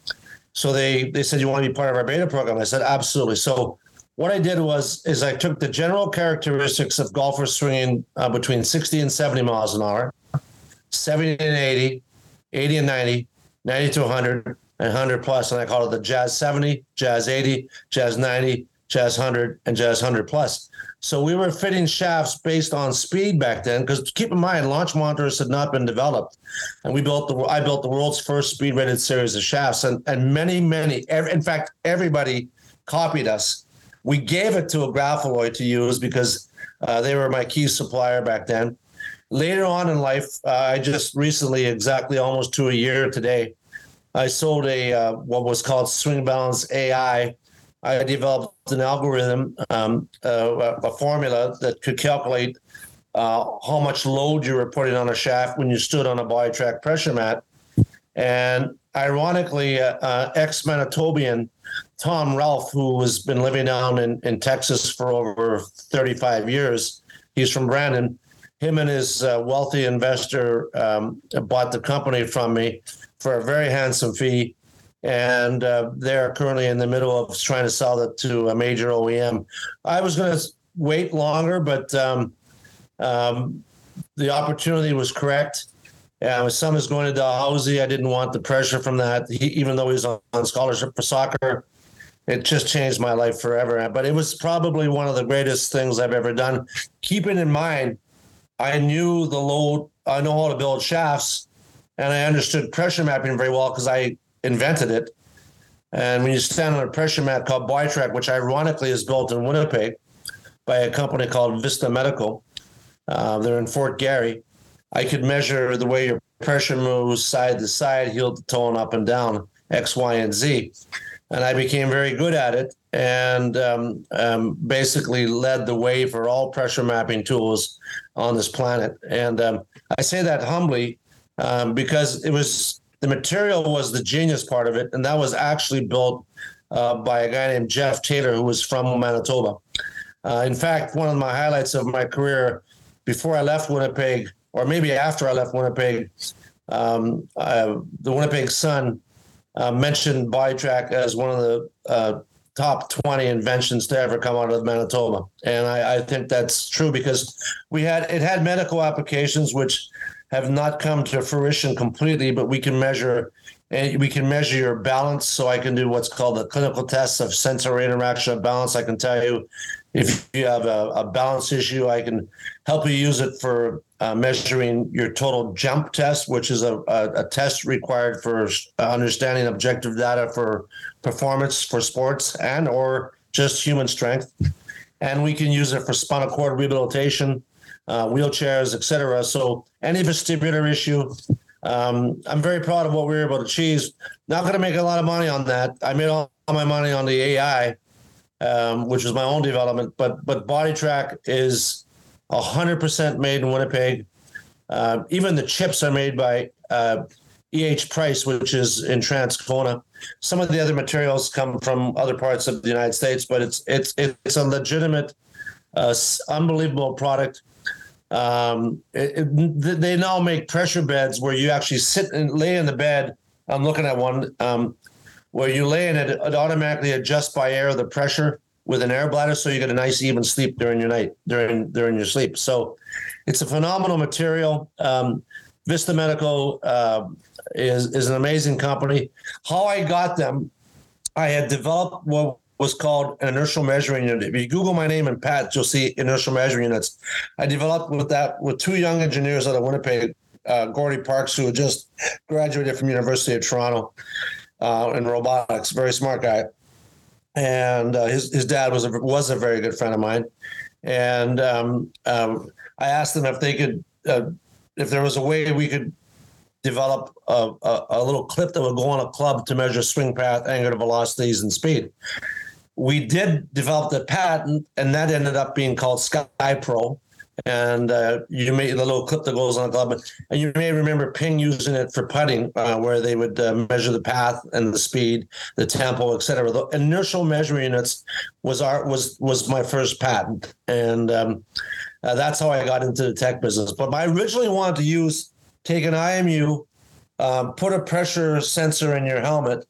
[SPEAKER 5] So they they said, "You want to be part of our beta program?" I said, "Absolutely." So what I did was is I took the general characteristics of golfers swinging uh, between 60 and 70 miles an hour, 70 and 80, 80 and 90, 90 to 100, and 100 plus, and I call it the Jazz 70, Jazz 80, Jazz 90, Jazz 100, and Jazz 100 plus. So we were fitting shafts based on speed back then, because keep in mind, launch monitors had not been developed, and we built the I built the world's first speed rated series of shafts, and and many many, in fact, everybody copied us. We gave it to a Grafalloy to use because uh, they were my key supplier back then. Later on in life, uh, I just recently, exactly almost to a year today, I sold a uh, what was called Swing Balance AI I developed an algorithm, um, uh, a formula that could calculate uh, how much load you were putting on a shaft when you stood on a BodiTrak pressure mat. And ironically, uh, uh ex Manitobian Tom Ralph, who has been living down in, in Texas for over 35 years, he's from Brandon. Him and his uh, wealthy investor um, bought the company from me for a very handsome fee and uh, they're currently in the middle of trying to sell it to a major OEM. I was going to wait longer, but um, um, the opportunity was correct. My son is going to Dalhousie. I didn't want the pressure from that, he, even though he's on scholarship for soccer. It just changed my life forever. But it was probably one of the greatest things I've ever done. Keeping in mind, I knew the load, I know how to build shafts, and I understood pressure mapping very well because I invented it. And when you stand on a pressure mat called BodiTrak, which ironically is built in Winnipeg by a company called Vista Medical, uh, they're in Fort Garry. I could measure the way your pressure moves side to side, heel to toe, and up and down, X, Y, and Z. And I became very good at it and um, um, basically led the way for all pressure mapping tools on this planet. And um, I say that humbly um, because it was the material was the genius part of it, and that was actually built uh, by a guy named Jeff Taylor, who was from Manitoba. Uh, in fact, one of my highlights of my career before I left Winnipeg, or maybe after I left Winnipeg, um, uh, the Winnipeg Sun uh, mentioned BodiTrak as one of the uh, top 20 inventions to ever come out of Manitoba. And I, I, think that's true because we had it had medical applications, which have not come to fruition completely, but we can measure and we can measure your balance. So I can do what's called a clinical test of sensory interaction of balance. I can tell you if you have a, a balance issue, I can help you use it for uh, measuring your total jump test, which is a, a, a test required for understanding objective data for performance for sports and or just human strength. And we can use it for spinal cord rehabilitation uh, wheelchairs, etc. So any vestibular issue, um, I'm very proud of what we were able to achieve. Not going to make a lot of money on that. I made all my money on the AI, um, which was my own development. But but BodiTrak is 100% made in Winnipeg. Uh, even the chips are made by uh, EH Price, which is in Transcona. Some of the other materials come from other parts of the United States, but it's it's it's a legitimate, uh, unbelievable product. Um, it, it, they now make pressure beds where you actually sit and lay in the bed. I'm looking at one um, where you lay in it, it automatically adjusts by air the pressure with an air bladder, so you get a nice even sleep during your night during during your sleep. So it's a phenomenal material. Um, Vista Medical uh, is is an amazing company. How I got them, I had developed what was called an inertial measuring unit. If you Google my name and Pat, you'll see inertial measuring units. I developed with that with two young engineers out of Winnipeg, uh, Gordy Parks, who had just graduated from University of Toronto uh, in robotics. Very smart guy, and uh, his his dad was a was a very good friend of mine. And um, um, I asked them if they could, uh, if there was a way we could develop a, a, a, little clip that would go on a club to measure swing path, angular velocities, and speed we did develop the patent, and that ended up being called Sky Pro. And uh, you may the little clip that goes on the glove, and you may remember Ping using it for putting, uh, where they would uh, measure the path and the speed, the tempo, etc. The inertial measuring units was our was was my first patent, and um, uh, that's how I got into the tech business. But I originally wanted to use take an IMU, um, put a pressure sensor in your helmet,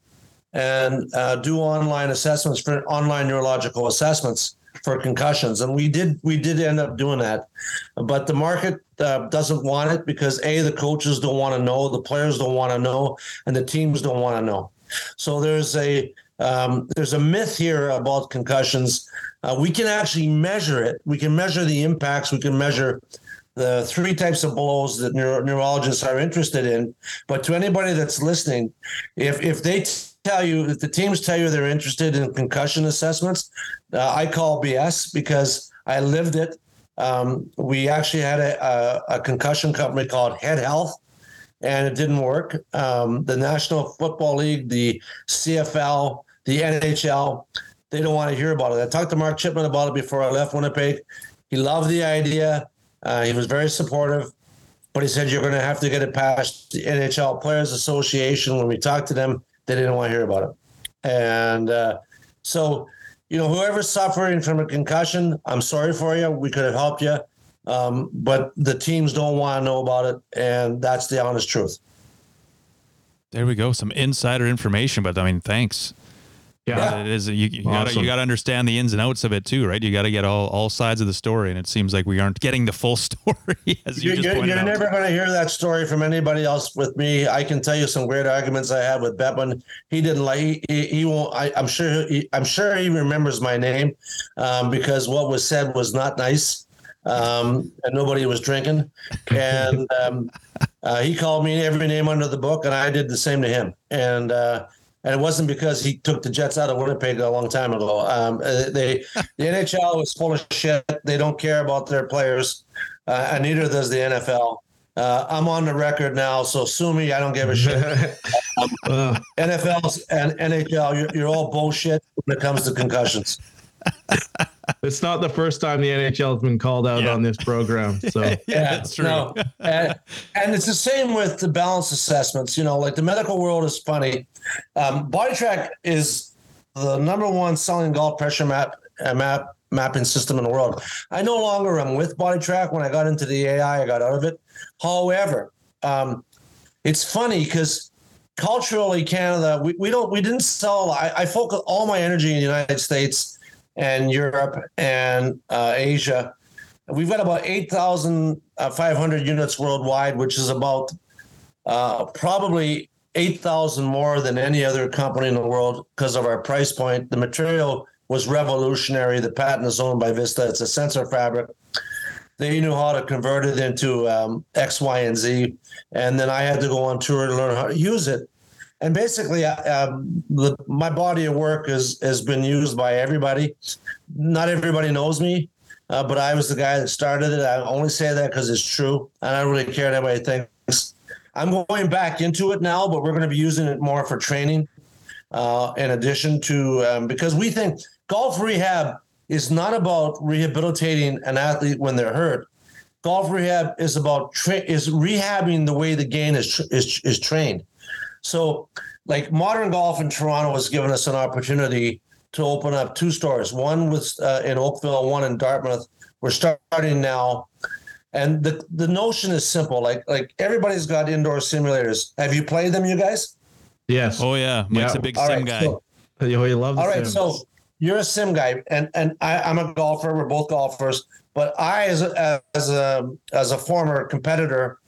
[SPEAKER 5] and uh, do online assessments for online neurological assessments for concussions, and we did we did end up doing that, but the market uh, doesn't want it because a the coaches don't want to know, the players don't want to know, and the teams don't want to know. So there's a um, there's a myth here about concussions. Uh, we can actually measure it. We can measure the impacts. We can measure the three types of blows that neuro- neurologists are interested in. But to anybody that's listening, if if they tell you if the teams tell you they're interested in concussion assessments, uh, I call BS because I lived it. Um, we actually had a, a, a, concussion company called Head Health, and it didn't work. Um, the National Football League, the CFL, the NHL, they don't want to hear about it. I talked to Mark Chipman about it before I left Winnipeg. He loved the idea. Uh, he was very supportive, but he said you're going to have to get it past the NHL Players Association. When we talked to them, they didn't want to hear about it. And uh, so, you know, whoever's suffering from a concussion, I'm sorry for you. We could have helped you. Um, but the teams don't want to know about it. And that's the honest truth.
[SPEAKER 1] There we go. Some insider information, but I mean, thanks. Yeah, it is. You, you awesome. gotta you gotta understand the ins and outs of it too, right? You gotta get all, all sides of the story, and it seems like we aren't getting the full story. As you
[SPEAKER 5] you're, you're, you're never going to hear that story from anybody else with me. I can tell you some weird arguments I had with Bettman. He didn't like. He, he, he won't. I, am sure. He, I'm sure he remembers my name um, because what was said was not nice, um, and nobody was drinking. And um, uh, he called me every name under the book, and I did the same to him. And uh, and it wasn't because he took the Jets out of Winnipeg a long time ago. Um, uh, they, the NHL is full of shit. They don't care about their players, uh, and neither does the NFL. Uh, I'm on the record now, so sue me. I don't give a shit. um, NFL and NHL, you're, you're all bullshit when it comes to concussions.
[SPEAKER 2] It's not the first time the NHL has been called out yeah. on this program. So
[SPEAKER 5] yeah, that's true. No. And, and, it's the same with the balance assessments. You know, like the medical world is funny. Um, BodiTrak is the number one selling golf pressure map uh, map mapping system in the world. I no longer am with BodiTrak. When I got into the AI, I got out of it. However, um, it's funny because culturally, Canada, we, we don't we didn't sell. I, I focus all my energy in the United States and Europe and uh, Asia. We've got about 8,500 units worldwide, which is about uh, probably 8,000 more than any other company in the world because of our price point. The material was revolutionary. The patent is owned by Vista. It's a sensor fabric. They knew how to convert it into um, X, Y, and Z. And then I had to go on tour to learn how to use it and basically, um, the, my body of work has has been used by everybody. Not everybody knows me, uh, but I was the guy that started it. I only say that because it's true, and I don't really care what anybody thinks. I'm going back into it now, but we're going to be using it more for training. Uh, in addition to um, because we think golf rehab is not about rehabilitating an athlete when they're hurt. Golf rehab is about tra- is rehabbing the way the game is is is trained. So, like modern golf in Toronto has given us an opportunity to open up two stores. One was uh, in Oakville, one in Dartmouth. We're starting now, and the the notion is simple. Like like everybody's got indoor simulators. Have you played them, you guys?
[SPEAKER 2] Yes.
[SPEAKER 1] Oh yeah, Mike's yeah. a big
[SPEAKER 5] all
[SPEAKER 1] sim
[SPEAKER 5] right,
[SPEAKER 1] guy.
[SPEAKER 5] So,
[SPEAKER 2] oh, he loves.
[SPEAKER 5] All right, sims. so you're a sim guy, and and I, I'm a golfer. We're both golfers. But I, as a, as a as a former competitor,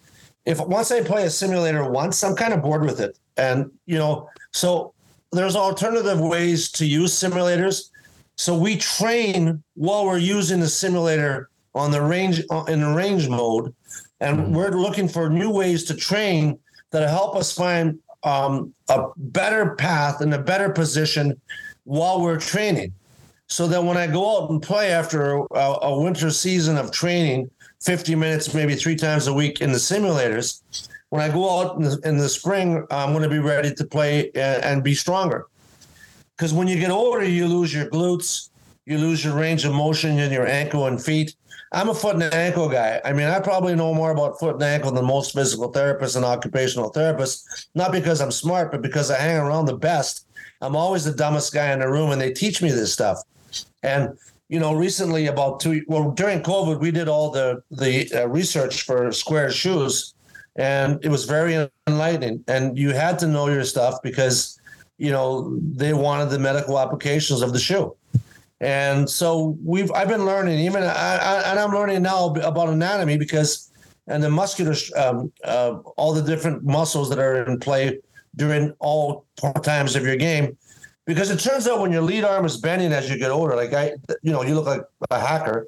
[SPEAKER 5] if once I play a simulator once, I'm kind of bored with it. And, you know, so there's alternative ways to use simulators. So we train while we're using the simulator on the range uh, in the range mode, and mm-hmm. we're looking for new ways to train that help us find um, a better path and a better position while we're training. So that when I go out and play after a, a winter season of training, 50 minutes, maybe three times a week in the simulators, when I go out in the, in the spring, I'm going to be ready to play and, and be stronger. Because when you get older, you lose your glutes, you lose your range of motion in your ankle and feet. I'm a foot and ankle guy. I mean, I probably know more about foot and ankle than most physical therapists and occupational therapists, not because I'm smart, but because I hang around the best. I'm always the dumbest guy in the room, and they teach me this stuff. And you know, recently about two well during COVID, we did all the the uh, research for Sqairz shoes, and it was very enlightening. And you had to know your stuff because you know they wanted the medical applications of the shoe. And so we've I've been learning even I, I, and I'm learning now about anatomy because and the muscular um, uh, all the different muscles that are in play during all times of your game because it turns out when your lead arm is bending as you get older, like I, you know, you look like a hacker.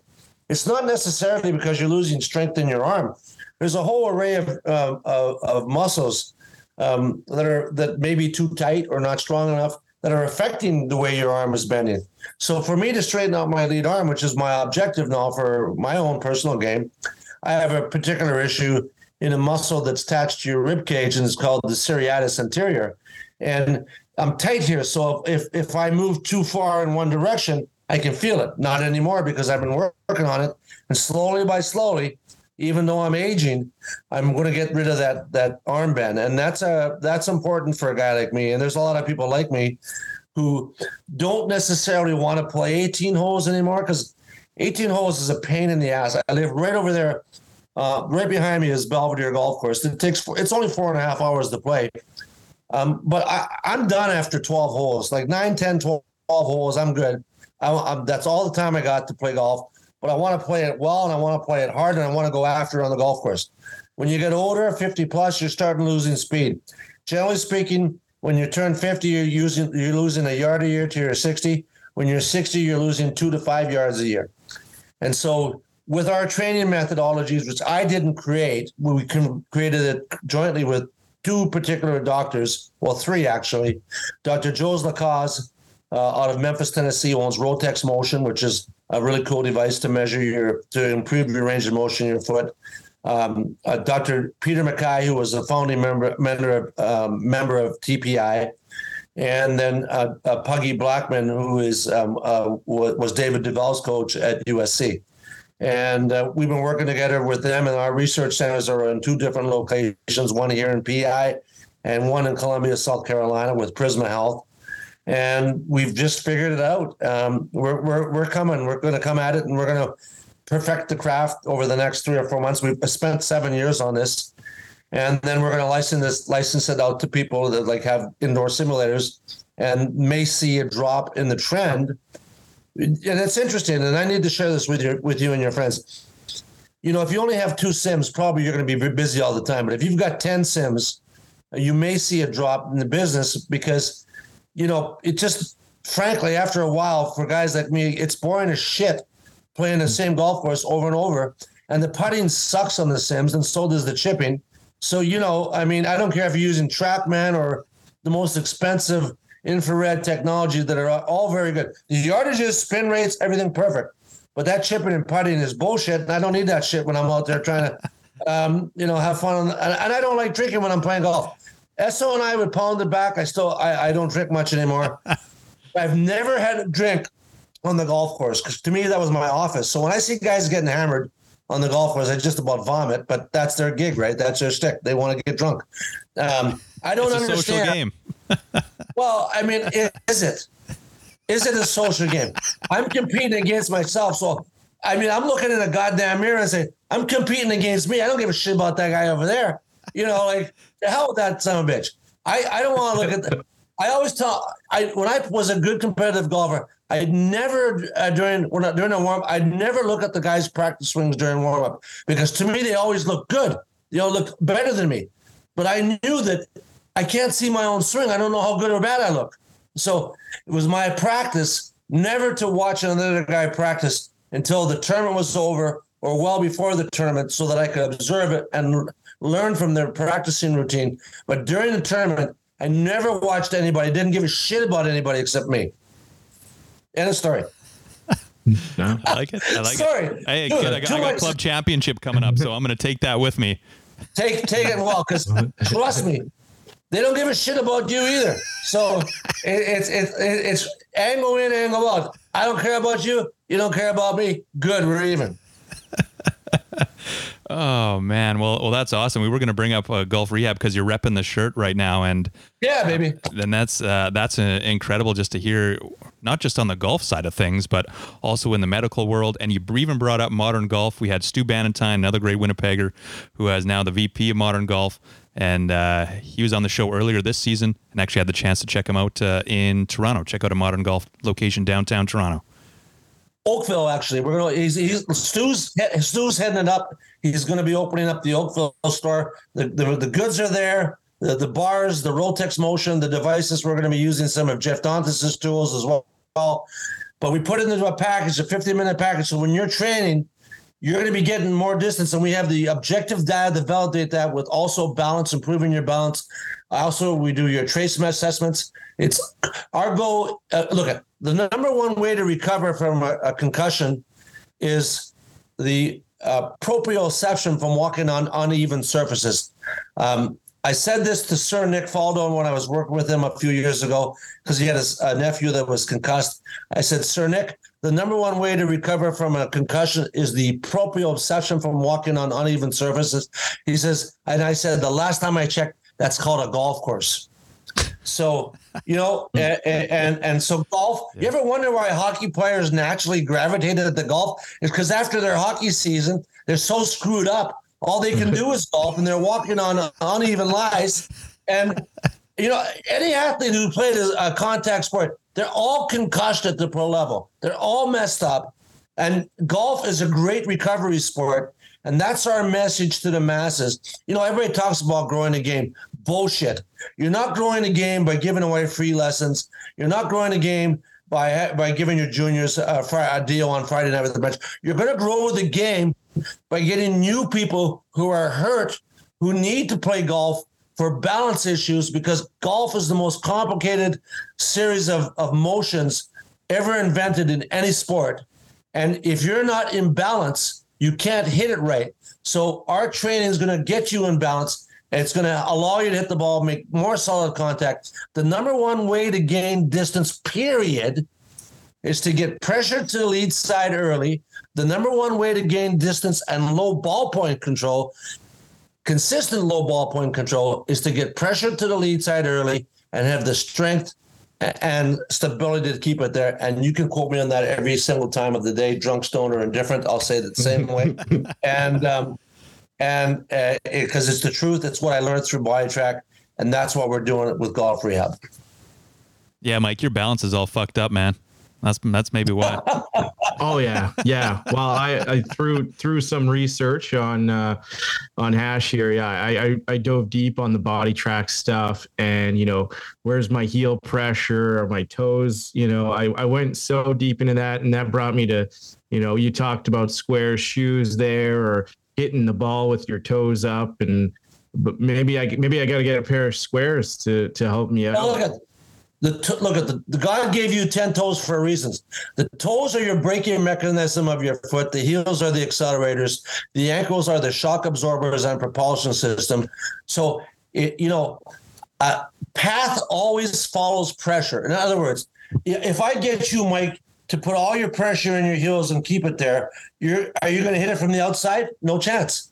[SPEAKER 5] It's not necessarily because you're losing strength in your arm. There's a whole array of uh, of, of, muscles um, that are that may be too tight or not strong enough that are affecting the way your arm is bending. So for me to straighten out my lead arm, which is my objective now for my own personal game, I have a particular issue in a muscle that's attached to your rib cage and it's called the serratus anterior. And I'm tight here. So if if I move too far in one direction, I can feel it. Not anymore because I've been working on it, and slowly by slowly, even though I'm aging, I'm going to get rid of that that armband, and that's a that's important for a guy like me. And there's a lot of people like me who don't necessarily want to play 18 holes anymore because 18 holes is a pain in the ass. I live right over there. Uh, right behind me is Belvedere Golf Course. It takes four, it's only four and a half hours to play. Um, but I, am done after 12 holes, like 9, 10, 12 holes. I'm good. I, I'm, that's all the time I got to play golf. But I want to play it well and I want to play it hard and I want to go after it on the golf course. When you get older, 50 plus, you're starting losing speed. Generally speaking, when you turn 50, you're using you're losing a yard a year to your 60. When you're 60, you're losing two to five yards a year. And so with our training methodologies, which I didn't create, we created it jointly with two particular doctors, well, three actually. Dr. Jose Lacaze uh, out of Memphis, Tennessee, owns Rotex Motion, which is a really cool device to measure your to improve your range of motion in your foot. Um, uh, Dr. Peter McKay, who was a founding member member of, um, member of TPI, and then uh, uh, Puggy Blackman, who is um, uh, was David Duval's coach at USC. And uh, we've been working together with them, and our research centers are in two different locations one here in PEI and one in Columbia, South Carolina, with Prisma Health. And we've just figured it out. Um, we're, we're, we're coming. We're going to come at it and we're going to perfect the craft over the next three or four months. We've spent seven years on this. And then we're going to license this, license it out to people that like have indoor simulators and may see a drop in the trend and it's interesting, and I need to share this with you with you and your friends. You know, if you only have two sims, probably you're going to be busy all the time. But if you've got ten sims, you may see a drop in the business because, you know, it just frankly after a while for guys like me, it's boring as shit playing the same golf course over and over. And the putting sucks on the sims, and so does the chipping. So you know, I mean, I don't care if you're using TrackMan or the most expensive infrared technology that are all very good. The yardages, spin rates, everything perfect. But that chipping and putting is bullshit, and I don't need that shit when I'm out there trying to, um, you know, have fun. The, and I don't like drinking when I'm playing golf. Esso and I would pound it back. I still, I, I don't drink much anymore. I've never had a drink on the golf course because to me that was my office. So when I see guys getting hammered on the golf course, I just about vomit. But that's their gig, right? That's their stick. They want to get drunk. Um, I don't
[SPEAKER 1] it's
[SPEAKER 5] understand.
[SPEAKER 1] social game.
[SPEAKER 5] well, I mean, is it? Is it a social game? I'm competing against myself. So, I mean, I'm looking in a goddamn mirror and say, I'm competing against me. I don't give a shit about that guy over there. You know, like, the hell with that son of a bitch. I, I don't want to look at. I always tell I when I was a good competitive golfer, I never uh, during when I, during a warm I never look at the guys' practice swings during warm up because to me they always look good. They all look better than me. But I knew that I can't see my own swing. I don't know how good or bad I look. So it was my practice never to watch another guy practice until the tournament was over or well before the tournament so that I could observe it and learn from their practicing routine. But during the tournament, I never watched anybody, didn't give a shit about anybody except me. End of story.
[SPEAKER 1] No. I like it. I like
[SPEAKER 5] Sorry.
[SPEAKER 1] it. Hey, Dude, I got, I got club championship coming up, so I'm going to take that with me.
[SPEAKER 5] Take take it well, because trust me, they don't give a shit about you either. So it, it's it, it's angle in, angle out. I don't care about you. You don't care about me. Good, we're even.
[SPEAKER 1] Oh man, well, well, that's awesome. We were going to bring up uh, golf rehab because you're repping the shirt right now, and
[SPEAKER 5] Yeah, baby.
[SPEAKER 1] then that's uh, that's uh, incredible just to hear, not just on the golf side of things, but also in the medical world. And you even brought up modern golf. We had Stu Bannatyne, another great Winnipegger, who is now the VP of modern golf, and uh, he was on the show earlier this season, and actually had the chance to check him out uh, in Toronto. Check out a modern golf location downtown Toronto.
[SPEAKER 5] Oakville, actually, we're gonna. He's, he's Stu's Stu's heading it up. He's to be opening up the Oakville store. The the, the goods are there. The, the bars, the Rotex Motion, the devices. We're to be using some of Jeff Dantas's tools as well. But we put it into a package, a 50 minute package. So when you're training, you're going to be getting more distance, and we have the objective data to validate that with also balance, improving your balance. Also, we do your trace assessments. It's our goal. Uh, look at the number one way to recover from a, a concussion is the uh, proprioception from walking on uneven surfaces. Um, I said this to Sir Nick Faldo when I was working with him a few years ago because he had a, a nephew that was concussed. I said, Sir Nick, the number one way to recover from a concussion is the proprioception from walking on uneven surfaces. He says, and I said, the last time I checked, that's called a golf course. So, you know, hmm. and, and and so golf. You ever wonder why hockey players naturally gravitated to golf? Is because after their hockey season, they're so screwed up. All they can do is golf, and they're walking on uneven lies. And you know, any athlete who played a contact sport, they're all concussed at the pro level. They're all messed up. And golf is a great recovery sport. And that's our message to the masses. You know, everybody talks about growing a game. Bullshit. You're not growing a game by giving away free lessons. You're not growing a game by by giving your juniors a, a deal on Friday night at the bench. You're going to grow the game by getting new people who are hurt, who need to play golf for balance issues because golf is the most complicated series of, of motions ever invented in any sport. And if you're not in balance, you can't hit it right. So our training is going to get you in balance. And it's going to allow you to hit the ball, make more solid contact. The number one way to gain distance, period, is to get pressure to the lead side early. The number one way to gain distance and low ball point control, consistent low ball point control, is to get pressure to the lead side early and have the strength and stability to keep it there. And you can quote me on that every single time of the day, drunk, stone, or indifferent. I'll say it the same way. And um, and because uh, it, it's the truth, it's what I learned through BodiTrak, and that's what we're doing with golf rehab.
[SPEAKER 1] Yeah, Mike, your balance is all fucked up, man. That's that's maybe why.
[SPEAKER 2] oh yeah, yeah. Well, I, I threw through some research on uh, on hash here. Yeah, I, I, I dove deep on the BodiTrak stuff, and you know, where's my heel pressure or my toes? You know, I I went so deep into that, and that brought me to, you know, you talked about Sqairz shoes there, or hitting the ball with your toes up, and but maybe I maybe I got to get a pair of Sqairz to to help me out.
[SPEAKER 5] Oh, the t- look at the, the God gave you 10 toes for a reason. The toes are your braking mechanism of your foot. The heels are the accelerators. The ankles are the shock absorbers and propulsion system. So, it, you know, uh, path always follows pressure. In other words, if I get you, Mike, to put all your pressure in your heels and keep it there, you're are you going to hit it from the outside? No chance.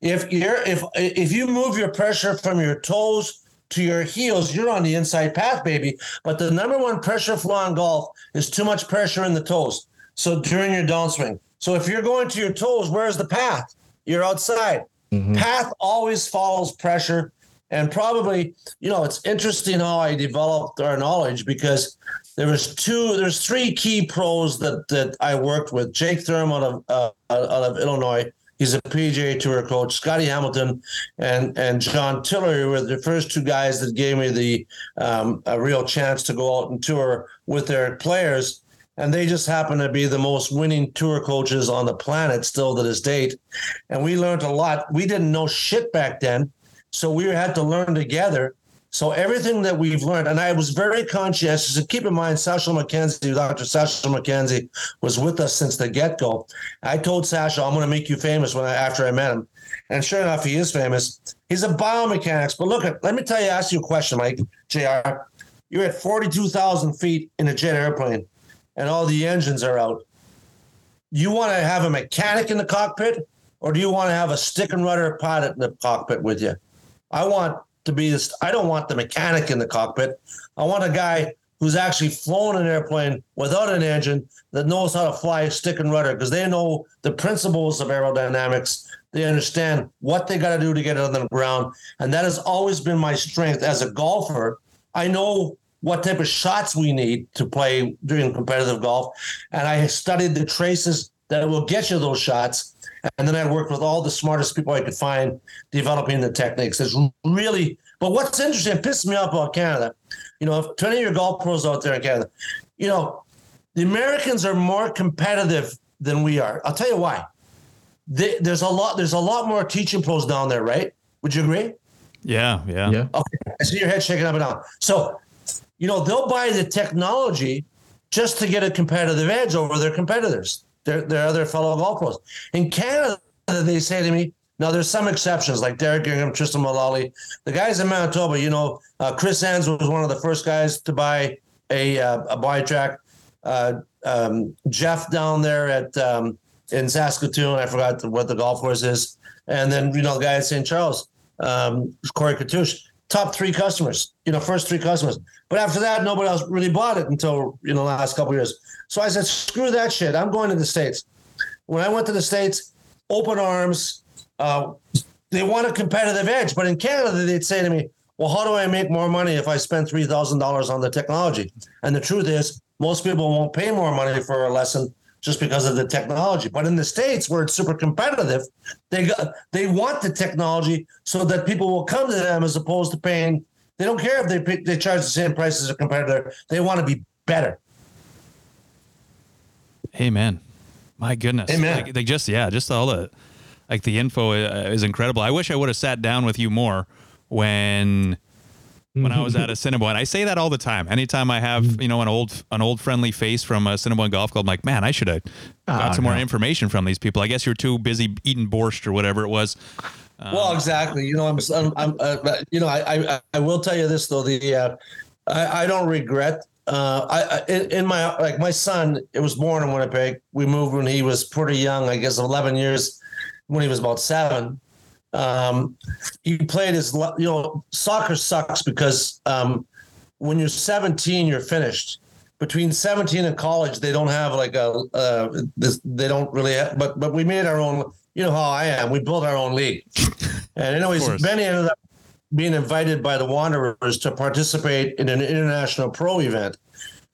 [SPEAKER 5] If you're if if you move your pressure from your toes to your heels, you're on the inside path, baby. But the number one pressure flaw in golf is too much pressure in the toes. So during your downswing. So if you're going to your toes, where's the path? You're outside. Mm-hmm. Path always follows pressure. And probably, you know, it's interesting how I developed our knowledge because there was two, there's three key pros that that I worked with. Jake Thurm out of uh, out of Illinois, He's a PGA Tour coach. Scotty Hamilton and and John Tillery were the first two guys that gave me the um, a real chance to go out and tour with their players. And they just happen to be the most winning tour coaches on the planet still to this date. And we learned a lot. We didn't know shit back then. So we had to learn together. So everything that we've learned, and I was very conscientious. And keep in mind, Sasho MacKenzie, Dr. Sasho MacKenzie, was with us since the get go. I told Sasho, "I'm going to make you famous." When I, after I met him, and sure enough, he is famous. He's a biomechanics. But look, at, let me tell you, ask you a question, Mike Jr. You're at 42,000 feet in a jet airplane. and all the engines are out. You want to have a mechanic in the cockpit, or do you want to have a stick and rudder pilot in the cockpit with you? I want to be this. I don't want the mechanic in the cockpit. I want a guy who's actually flown an airplane without an engine that knows how to fly a stick and rudder because they know the principles of aerodynamics. They understand what they got to do to get it on the ground. And that has always been my strength as a golfer. I know what type of shots we need to play during competitive golf. And I studied the traces that will get you those shots. And then I worked with all the smartest people I could find developing the techniques. It's really, but what's interesting, it pisses me off about Canada. You know, if 20 of your golf pros out there in Canada, you know, the Americans are more competitive than we are. I'll tell you why. They, there's a lot. There's a lot more teaching pros down there, right? Would you agree?
[SPEAKER 1] Yeah, yeah,
[SPEAKER 2] Yeah.
[SPEAKER 5] Okay, I see your head shaking up and down. So, you know, they'll buy the technology just to get a competitive edge over their competitors, their their other fellow golf pros. In Canada, they say to me, now there's some exceptions like Derek Ingram, Tristan Mullally, the guys in Manitoba. You know, uh, Chris Enns was one of the first guys to buy a uh, a BodiTrak. Uh, um, Jeff down there at um, in Saskatoon, I forgot what the golf course is, and then you know the guy at St. Charles, um, Corey Katouche, top three customers. You know, first three customers. But after that, nobody else really bought it until you know the last couple years. So I said, screw that shit. I'm going to the states. When I went to the states, open arms. Uh, they want a competitive edge, but in Canada, they'd say to me, "Well, how do I make more money if I spend three thousand dollars on the technology?" And the truth is, most people won't pay more money for a lesson just because of the technology. But in the states, where it's super competitive, they got, they want the technology so that people will come to them as opposed to paying. They don't care if they pay, they charge the same price as a competitor. They want to be better.
[SPEAKER 1] Amen. My goodness.
[SPEAKER 5] Amen.
[SPEAKER 1] Like, they just yeah, just all the like the info uh, is incredible. I wish I would have sat down with you more when when I was at Assiniboine. I say that all the time. Anytime I have you know an old an old friendly face from a Assiniboine Golf Club, I'm like, man, I should have got
[SPEAKER 2] Ah,
[SPEAKER 1] some more information from these people. I guess you're too busy eating borscht or whatever it was.
[SPEAKER 5] well, exactly. You know, I'm, I'm, I'm uh, you know, I, I, I will tell you this though. The, uh, I, I don't regret. Uh, I, I in, in my like my son, it was born in Winnipeg. We moved when he was pretty young. I guess 11 years when he was about seven. Um, he played his, you know, soccer sucks because um, when you're 17, you're finished. Between 17 and college, they don't have like a, uh, this, they don't really, have, but but we made our own. You know how I am. We built our own league. And anyways. Benny ended up being invited by the Wanderers to participate in an international pro event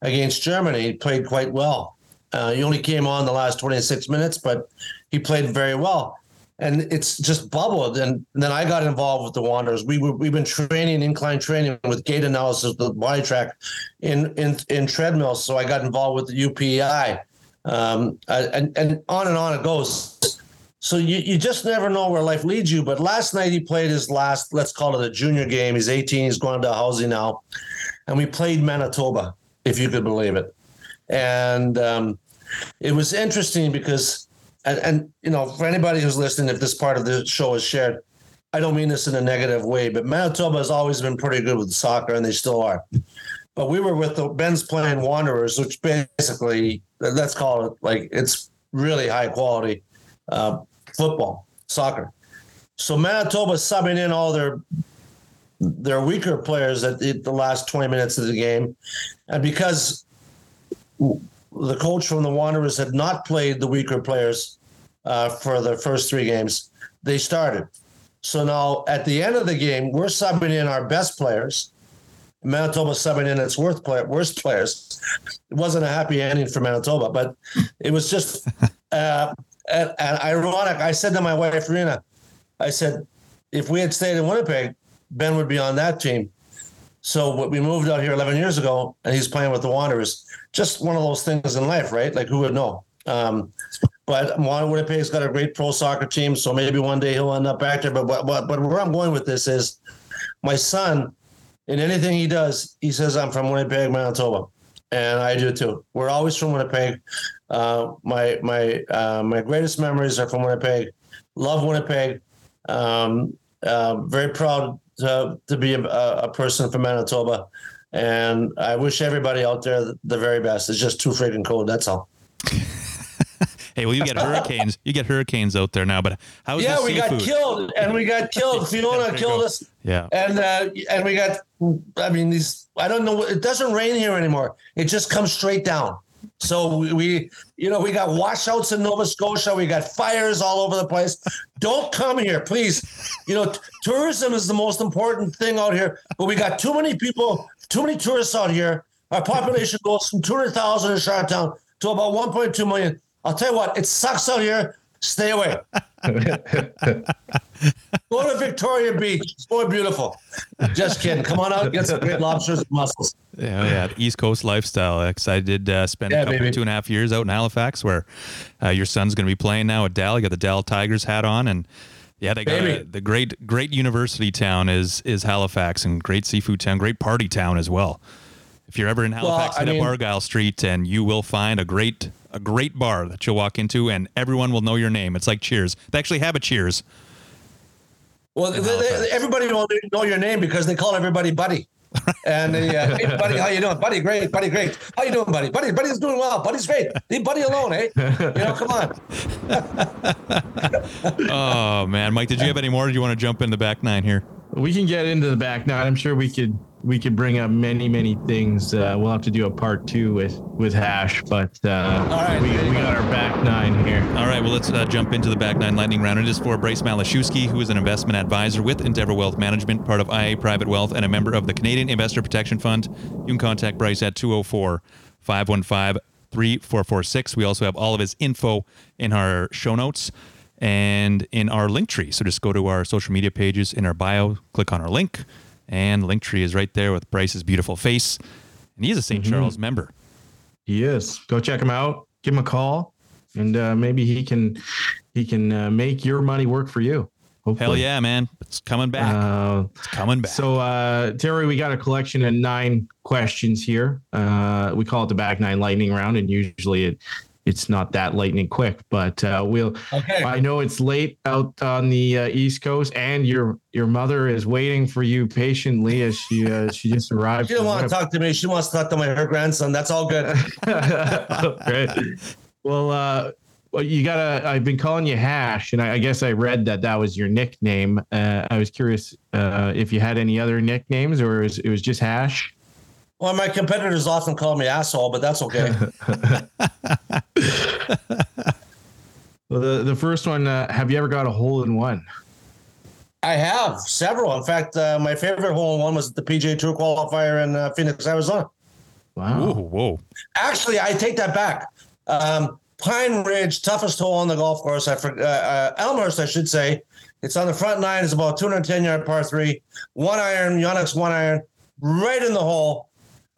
[SPEAKER 5] against Germany. He played quite well. Uh, he only came on the last 26 minutes, but he played very well. And it's just bubbled. And then I got involved with the Wanderers. We were, we've been training, incline training with gait analysis, the BodiTrak in, in, in treadmills. So I got involved with the UPEI. Um, and, and on and on it goes. So you, you just never know where life leads you. But last night he played his last, let's call it a junior game. He's 18. He's going to housing now, and we played Manitoba, if you could believe it. And um, it was interesting because, and, and you know, for anybody who's listening, if this part of the show is shared, I don't mean this in a negative way, but Manitoba has always been pretty good with soccer, and they still are. But we were with the Ben's playing Wanderers, which basically let's call it like it's really high quality uh, football, soccer. So Manitoba subbing in all their their weaker players at the, the last 20 minutes of the game. And because the coach from the Wanderers had not played the weaker players uh, for the first three games, they started. So now at the end of the game, we're subbing in our best players. Manitoba subbing in its worst, player, worst players. It wasn't a happy ending for Manitoba, but it was just uh, and, and ironic. I said to my wife, Rena, I said, if we had stayed in Winnipeg, Ben would be on that team. So what we moved out here 11 years ago, and he's playing with the Wanderers. Just one of those things in life, right? Like who would know? Um, but Juan Winnipeg's got a great pro soccer team, so maybe one day he'll end up back there. But but but, but where I'm going with this is, my son, in anything he does, he says I'm from Winnipeg, Manitoba, and I do too. We're always from Winnipeg. Uh, my my uh, my greatest memories are from Winnipeg. Love Winnipeg. Um, uh, very proud to, to be a, a person from Manitoba. And I wish everybody out there the- very best. It's just too freaking cold. That's all.
[SPEAKER 1] Hey, well, you get hurricanes. You get hurricanes out there now, but how's
[SPEAKER 5] yeah,
[SPEAKER 1] the
[SPEAKER 5] we got killed, and we got killed. Fiona killed us,
[SPEAKER 1] Yeah.
[SPEAKER 5] and uh, and we got. I mean, these. I don't know. It doesn't rain here anymore. It just comes straight down. So we, you know, we got washouts in Nova Scotia. We got fires all over the place. Don't come here, please. You know, t- tourism is the most important thing out here, but we got too many people, too many tourists out here. Our population goes from 200,000 in Charlottetown to about 1.2 million. I'll tell you what, it sucks out here. Stay away. Go to Victoria Beach. It's more beautiful. Just kidding. Come on out, get some great lobsters and mussels.
[SPEAKER 1] Yeah, yeah, East Coast lifestyle. Because I did uh, spend
[SPEAKER 5] Yeah,
[SPEAKER 1] a couple, two and a half years out in Halifax, where uh, your son's going to be playing now at Dal. You got the Dal Tigers hat on, and yeah, they got a, the great, great university town is is Halifax, and great seafood town, great party town as well. If you're ever in Halifax,
[SPEAKER 5] I
[SPEAKER 1] hit
[SPEAKER 5] mean-
[SPEAKER 1] up Argyle Street, and you will find a great a great bar that you'll walk into, and everyone will know your name. It's like Cheers. They actually have a Cheers.
[SPEAKER 5] Well, they, they, everybody will know your name because they call everybody Buddy. And they, uh, hey, buddy, how you doing? Buddy, great. Buddy, great. How you doing, buddy? Buddy, buddy's doing well. Buddy's great. Leave Buddy alone, eh? You know, come on.
[SPEAKER 1] Oh man, Mike, did you have any more? Or do you want to jump in the back nine here?
[SPEAKER 2] we can get into the back nine. I'm sure we could we could bring up many many things. Uh, we'll have to do a part two with with hash, but uh,
[SPEAKER 5] right,
[SPEAKER 2] we, we got our back nine here.
[SPEAKER 1] All right, well, let's uh, jump into the back nine lightning round. It is for Bryce Matlashewski, who is an investment advisor with Endeavour Wealth Management, part of IA Private Wealth, and a member of the Canadian Investor Protection Fund. You can contact Bryce at 204 515 3446. We also have all of his info in our show notes and in our link tree. So just go to our social media pages in our bio, click on our link, and link tree is right there with Bryce's beautiful face. And he's a saint Charles member.
[SPEAKER 2] He is. Go check him out. Give him a call, and uh, maybe he can he can uh, make your money work for you. Hopefully.
[SPEAKER 1] Hell yeah, man. It's coming back.
[SPEAKER 2] Uh,
[SPEAKER 1] it's coming back.
[SPEAKER 2] So, uh, Terry, we got a collection of nine questions here. Uh, we call it the back nine lightning round, and usually it it's not that lightning quick, but uh, we'll.
[SPEAKER 5] Okay.
[SPEAKER 2] I know it's late out on the uh, East Coast, and your your mother is waiting for you patiently as she uh, she just arrived.
[SPEAKER 5] She don't want to talk to me. She wants to talk to my her grandson. That's all good.
[SPEAKER 2] Great. Well, uh, well, you gotta. I've been calling you Hash, and I, I guess I read that that was your nickname. Uh, I was curious uh, if you had any other nicknames, or is, it was just Hash.
[SPEAKER 5] Well, my competitors often call me asshole, but that's okay.
[SPEAKER 2] Well, the the first one. Uh, have you ever got a hole in one?
[SPEAKER 5] I have several. In fact, uh, my favorite hole in one was at the PJ Tour qualifier in uh, Phoenix, Arizona.
[SPEAKER 2] Wow.
[SPEAKER 1] Whoa, whoa.
[SPEAKER 5] Actually, I take that back. Um, Pine Ridge, toughest hole on the golf course. I forgot uh, Elmhurst, I should say. It's on the front nine. It's about 210 yard par three, one iron, Yonex one iron, right in the hole.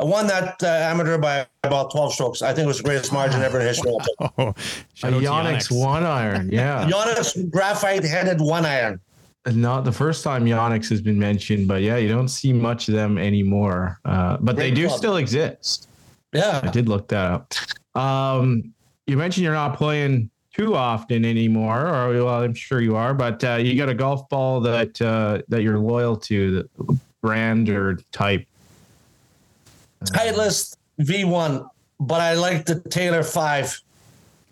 [SPEAKER 5] I won that uh, amateur by about 12 strokes. I think it was the greatest margin ever in history.
[SPEAKER 1] Oh,
[SPEAKER 2] A
[SPEAKER 1] shout out to
[SPEAKER 2] Yonex one iron. Yeah.
[SPEAKER 5] Yonex graphite headed one iron.
[SPEAKER 2] Not the first time Yonex has been mentioned, but yeah, you don't see much of them anymore. Uh, but they do
[SPEAKER 5] club.
[SPEAKER 2] still exist.
[SPEAKER 5] Yeah.
[SPEAKER 2] I did look that up. Um, you mentioned you're not playing too often anymore, or well, I'm sure you are, but uh, you got a golf ball that uh, that you're loyal to, the brand or type.
[SPEAKER 5] Titleist V1, but I like the Taylor 5.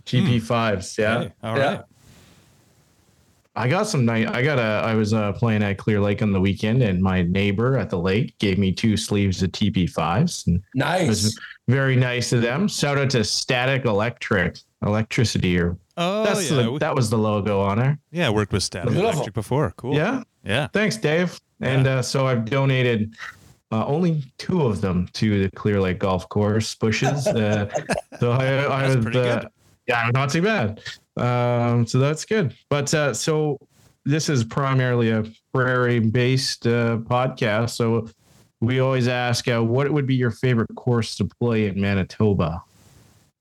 [SPEAKER 2] TP5s, yeah.
[SPEAKER 1] Hey, all
[SPEAKER 5] Yeah.
[SPEAKER 1] right.
[SPEAKER 2] I got some night. I got a. I was uh, playing at Clear Lake on the weekend, and my neighbor at the lake gave me two sleeves of TP5s,
[SPEAKER 5] Nice.
[SPEAKER 2] was very nice of them. Shout out to Static Electric, electricity, or
[SPEAKER 1] Oh,
[SPEAKER 2] that's
[SPEAKER 1] yeah.
[SPEAKER 2] the, that was the logo on her.
[SPEAKER 1] yeah, I worked with Static
[SPEAKER 5] Beautiful.
[SPEAKER 1] Electric before. Cool.
[SPEAKER 2] Yeah,
[SPEAKER 1] Yeah.
[SPEAKER 2] Thanks, Dave. And uh, so I've donated uh, only two of them to the Clear Lake Golf Course bushes. Uh, so I, I was, uh, yeah, not too bad. Um, so that's good. But uh, so this is primarily a prairie-based uh, podcast. So we always ask, uh, what would be your favorite course to play in Manitoba?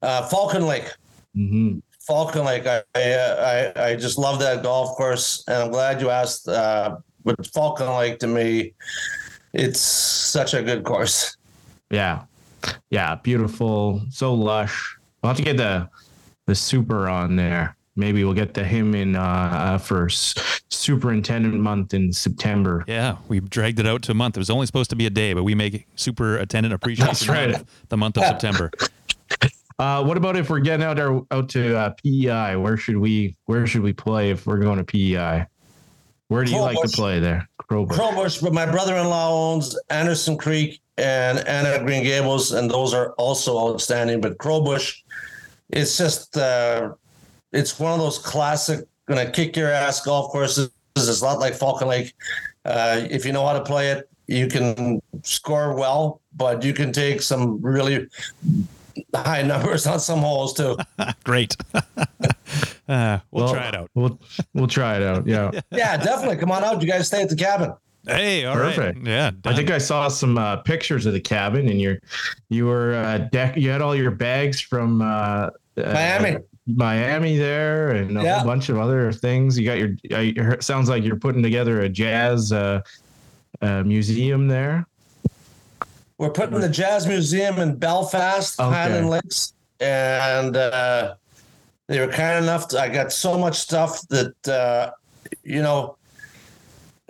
[SPEAKER 5] Uh, Falcon Lake.
[SPEAKER 2] hmm
[SPEAKER 5] Falcon Lake. I I, uh, I I just love that golf course, and I'm glad you asked. Uh, but Falcon Lake to me, it's such a good course.
[SPEAKER 2] Yeah, yeah, beautiful, so lush. We'll have to get the the super on there. maybe we'll get to him in uh, uh, for s- superintendent month in September.
[SPEAKER 1] Yeah, we dragged it out to a month. It was only supposed to be a day, but we make superintendent appreciation
[SPEAKER 2] That's right.
[SPEAKER 1] The month of September.
[SPEAKER 2] Uh, what about if we're getting out our, out to uh, PEI? Where should we where should we play if we're going to PEI? Where do you like to play there? Crowbush.
[SPEAKER 5] Crowbush, but my brother-in-law owns Anderson Creek and Anna Green Gables, and those are also outstanding. But Crowbush, it's just uh, it's one of those classic gonna kick your ass golf courses. It's a lot like Falcon Lake. Uh, if you know how to play it, you can score well, but you can take some really high numbers on some holes too.
[SPEAKER 1] Great. uh, we'll,
[SPEAKER 2] Well,
[SPEAKER 1] try it out.
[SPEAKER 2] We'll we'll try it out. Yeah.
[SPEAKER 5] yeah, definitely. Come on out. You guys stay at the cabin.
[SPEAKER 1] Hey, all right.
[SPEAKER 2] Perfect.
[SPEAKER 1] Yeah.
[SPEAKER 2] I think I saw some uh, pictures of the cabin, and you're you were uh, deck. You had all your bags from uh, uh,
[SPEAKER 5] Miami.
[SPEAKER 2] Miami there, and a
[SPEAKER 5] Yeah.
[SPEAKER 2] whole bunch of other things. You got your. I heard- sounds like you're putting together a jazz uh, uh, museum there.
[SPEAKER 5] We're putting the Jazz Museum in Belfast,
[SPEAKER 2] Okay.
[SPEAKER 5] Highland Lakes, and uh, they were kind enough. To, I got so much stuff that uh, you know,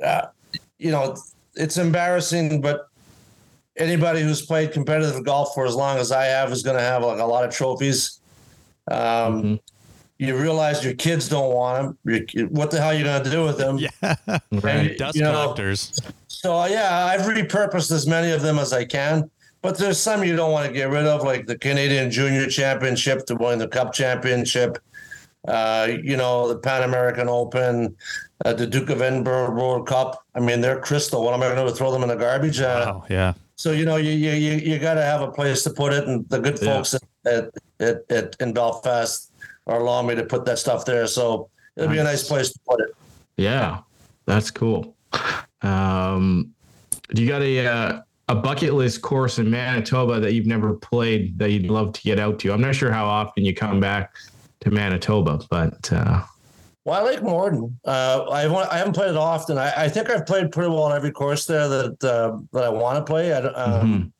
[SPEAKER 5] uh, you know, it's embarrassing, but anybody who's played competitive golf for as long as I have is going to have like a lot of trophies. Um,
[SPEAKER 2] Mhm.
[SPEAKER 5] You realize your kids don't want them. You, what the hell are you going to do with them?
[SPEAKER 1] yeah.
[SPEAKER 2] Right.
[SPEAKER 1] Dust
[SPEAKER 5] You know,
[SPEAKER 1] collectors.
[SPEAKER 5] So yeah, I've repurposed as many of them as I can. But there's some you don't want to get rid of, like the Canadian Junior Championship, the Willingdon Cup Championship, uh, you know, the Pan American Open, uh, the Duke of Edinburgh World Cup. I mean, they're crystal. What am I going to? Throw them in the garbage? Uh,
[SPEAKER 1] Wow. Yeah.
[SPEAKER 5] So you know, you you you, you got to have a place to put it, and the good
[SPEAKER 2] Yeah.
[SPEAKER 5] folks at, at, at in Belfast are allowing me to put that stuff there. So it'll be a nice place to put it.
[SPEAKER 2] Yeah, that's cool. Um, do you got a uh, a bucket list course in Manitoba that you've never played that you'd love to get out to? I'm not sure how often you come back to Manitoba, but uh,
[SPEAKER 5] Well, I like Morden. Uh, I want, I haven't played it often. I, I think I've played pretty well on every course there that uh, that I want to play. I, um,
[SPEAKER 2] mhm.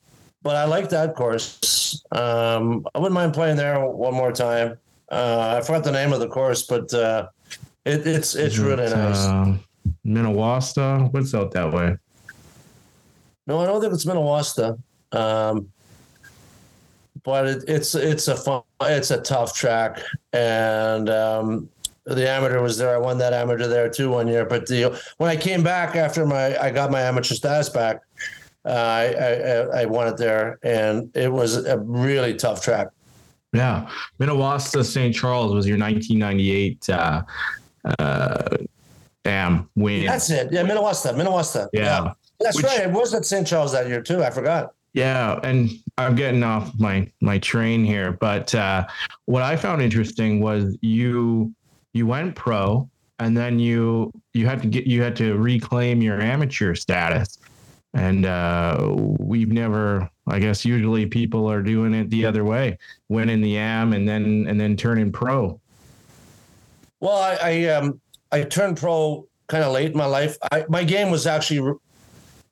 [SPEAKER 5] But I like that course. Um, I wouldn't mind playing there one more time. Uh, I forgot the name of the course, but uh, it, it's it's really nice.
[SPEAKER 2] Minnewasta, what's out that way?
[SPEAKER 5] No, I don't think it's Minnewasta. Um, but it, it's it's a fun, it's a tough track, and um, the amateur was there. I won that amateur there too one year. But the when I came back after my I got my amateur status back, uh, I, I I won it there, and it was a really tough track.
[SPEAKER 2] Yeah, Minnewasta St. Charles was your 1998 uh, uh, AM win.
[SPEAKER 5] That's it. Yeah, Minnewasta, Minnewasta.
[SPEAKER 2] yeah.
[SPEAKER 5] that's
[SPEAKER 2] Which-
[SPEAKER 5] right. It was at St. Charles that year too. I forgot.
[SPEAKER 2] Yeah, and I'm getting off my my train here, but uh, what I found interesting was you you went pro, and then you you had to get you had to reclaim your amateur status, and uh, we've never. I guess usually people are doing it the other way, winning the am and then and then turning pro.
[SPEAKER 5] Well, I, I um I turned pro kind of late in my life. I my game was actually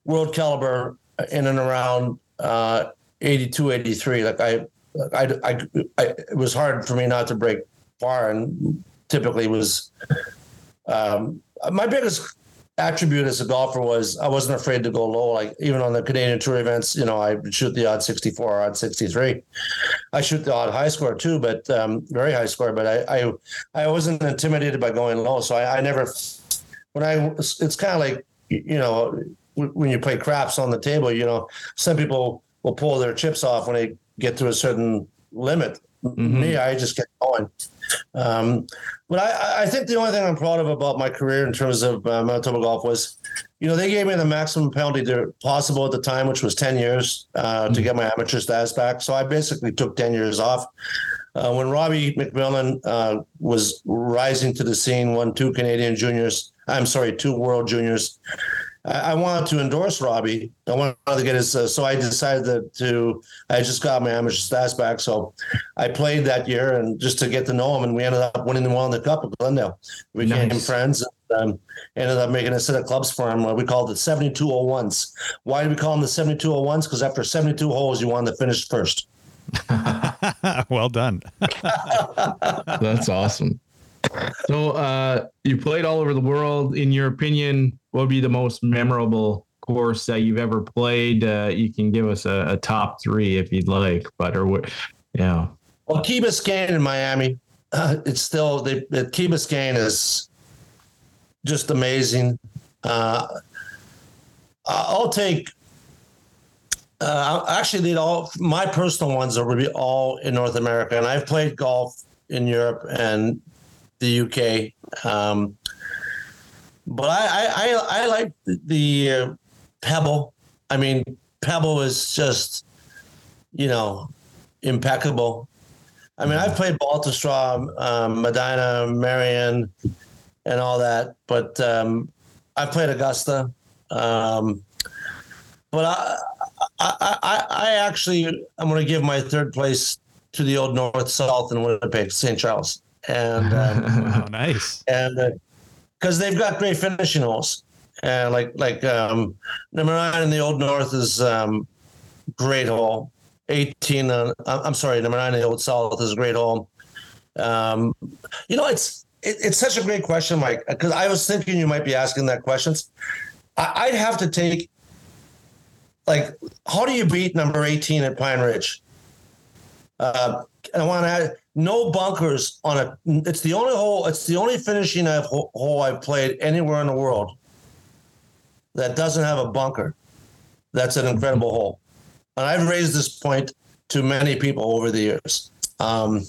[SPEAKER 5] world caliber in and around uh 82, 83. Like I, I, I, I, it was hard for me not to break par, and typically was um my biggest attribute as a golfer was I wasn't afraid to go low. Like even on the Canadian Tour events, you know, I would shoot the odd 64, odd 63. I shoot the odd high score too, but um, very high score. But I, I, I wasn't intimidated by going low. So I, I never, when I, it's kind of like, you know, when you play craps on the table, you know, some people will pull their chips off when they get to a certain limit. Me, I just get going. Um, but I, I think the only thing I'm proud of about my career in terms of uh, Manitoba golf was, you know, they gave me the maximum penalty there possible at the time, which was 10 years uh, to get my amateur status back. So I basically took 10 years off. Uh, when Robbie McMillan uh, was rising to the scene, won two Canadian juniors, I'm sorry, two world juniors. I, I wanted to endorse Robbie. I wanted to get his, uh, so I decided that to, I just got my amateur status back. So I played that year and just to get to know him. And we ended up winning the World Cup at Glendale. We became
[SPEAKER 2] Nice.
[SPEAKER 5] friends. And, um, ended up making a set of clubs for him. Uh, We called it 7201s. Why do we call them the 7201s? Because after 72 holes, you wanted to finish first.
[SPEAKER 1] well done.
[SPEAKER 2] That's awesome. So uh, you played all over the world. In your opinion, what would be the most memorable course that you've ever played? Uh, you can give us a, a, top three if you'd like, but or what? Yeah.
[SPEAKER 5] Well, Key Biscayne in Miami, uh, it's still the, Key Biscayne is just amazing. Uh, I'll take. Uh, actually, they all my personal ones are be all in North America, and I've played golf in Europe and the UK. Um, but I, I, I, like the uh, Pebble. I mean, Pebble is just, you know, impeccable. I mean, I've played Baltusrol, um, Medinah, Merion, and all that, but um, I've played Augusta. Um, but I, I, I, I actually, I'm going to give my third place to the old North South in Winnipeg, St. Charles and
[SPEAKER 1] um, oh, nice.
[SPEAKER 5] And because uh, they've got great finishing holes, and like like um, number nine in the Old North is um, great hole. Eighteen, uh, I'm sorry, number nine in the Old South is a great hole. Um, you know, it's it, it's such a great question, Mike, because I was thinking you might be asking that questions. I, I'd have to take like, how do you beat number 18 at Pine Ridge? Uh, I want to add no bunkers on a. It's the only hole. It's the only finishing I've, hole I've played anywhere in the world that doesn't have a bunker. That's an incredible hole, and I've raised this point to many people over the years. Um,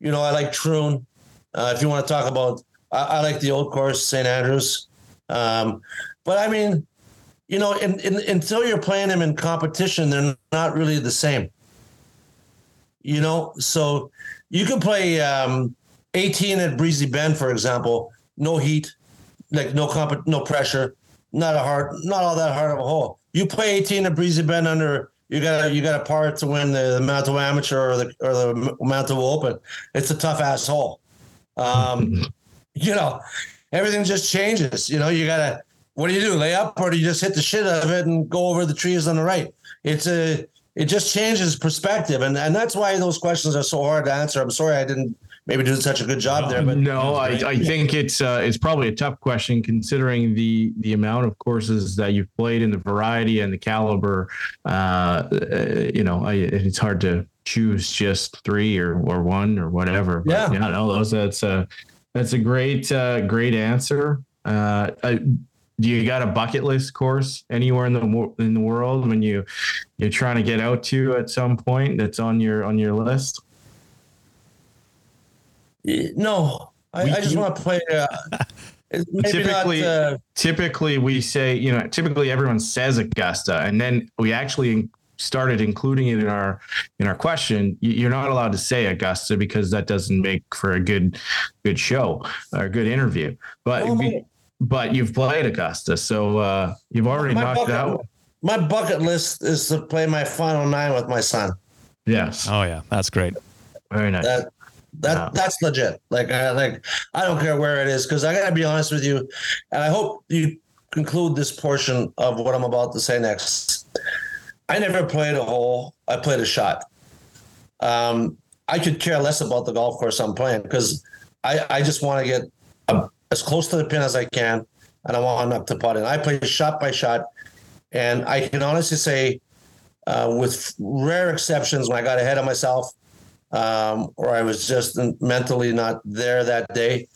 [SPEAKER 5] you know, I like Troon. Uh, if you want to talk about, I, I like the old course, St. Andrews. Um, but I mean, you know, in, in, until you're playing them in competition, they're not really the same you know. So you can play um, 18 at Breezy Bend, for example, no heat, like no comp, no pressure, not a hard, not all that hard of a hole. You play 18 at Breezy Bend under you got you got a part to win the, the Manitoba Amateur or the or the Manitoba Open. It's a tough ass hole. Um, you know, everything just changes. You know, you gotta what do you do? Lay up or do you just hit the shit out of it and go over the trees on the right? It's a it just changes perspective, and and that's why those questions are so hard to answer. I'm sorry I didn't maybe do such a good job there, but
[SPEAKER 2] no, I, I think it's uh, it's probably a tough question considering the the amount of courses that you've played and the variety and the caliber. Uh, uh you know, I, it's hard to choose just three or or one or whatever.
[SPEAKER 5] But yeah,
[SPEAKER 2] yeah, no, those that's a that's a great uh, great answer. Uh, I, do you got a bucket list course anywhere in the in the world when you you're trying to get out to at some point that's on your on your list?
[SPEAKER 5] No, I, I just want to play. Uh,
[SPEAKER 2] typically,
[SPEAKER 5] not,
[SPEAKER 2] uh, typically we say you know typically everyone says Augusta, and then we actually started including it in our in our question you're not allowed to say augusta because that doesn't make for a good good show or a good interview but oh, we, but you've played Augusta, so uh, you've already my knocked
[SPEAKER 5] bucket,
[SPEAKER 2] out.
[SPEAKER 5] My bucket list is to play my final nine with my son.
[SPEAKER 2] Yes.
[SPEAKER 1] Oh yeah, that's great.
[SPEAKER 2] Very nice.
[SPEAKER 5] That, that yeah. that's legit. Like I like I don't care where it is because I gotta be honest with you, and I hope you conclude this portion of what I'm about to say next. I never played a hole. I played a shot. Um, I could care less about the golf course I'm playing because I, I just want to get a as close to the pin as I can, and I want up to putt in. I play shot by shot, and I can honestly say, uh, with rare exceptions, when I got ahead of myself, um, or I was just mentally not there that day,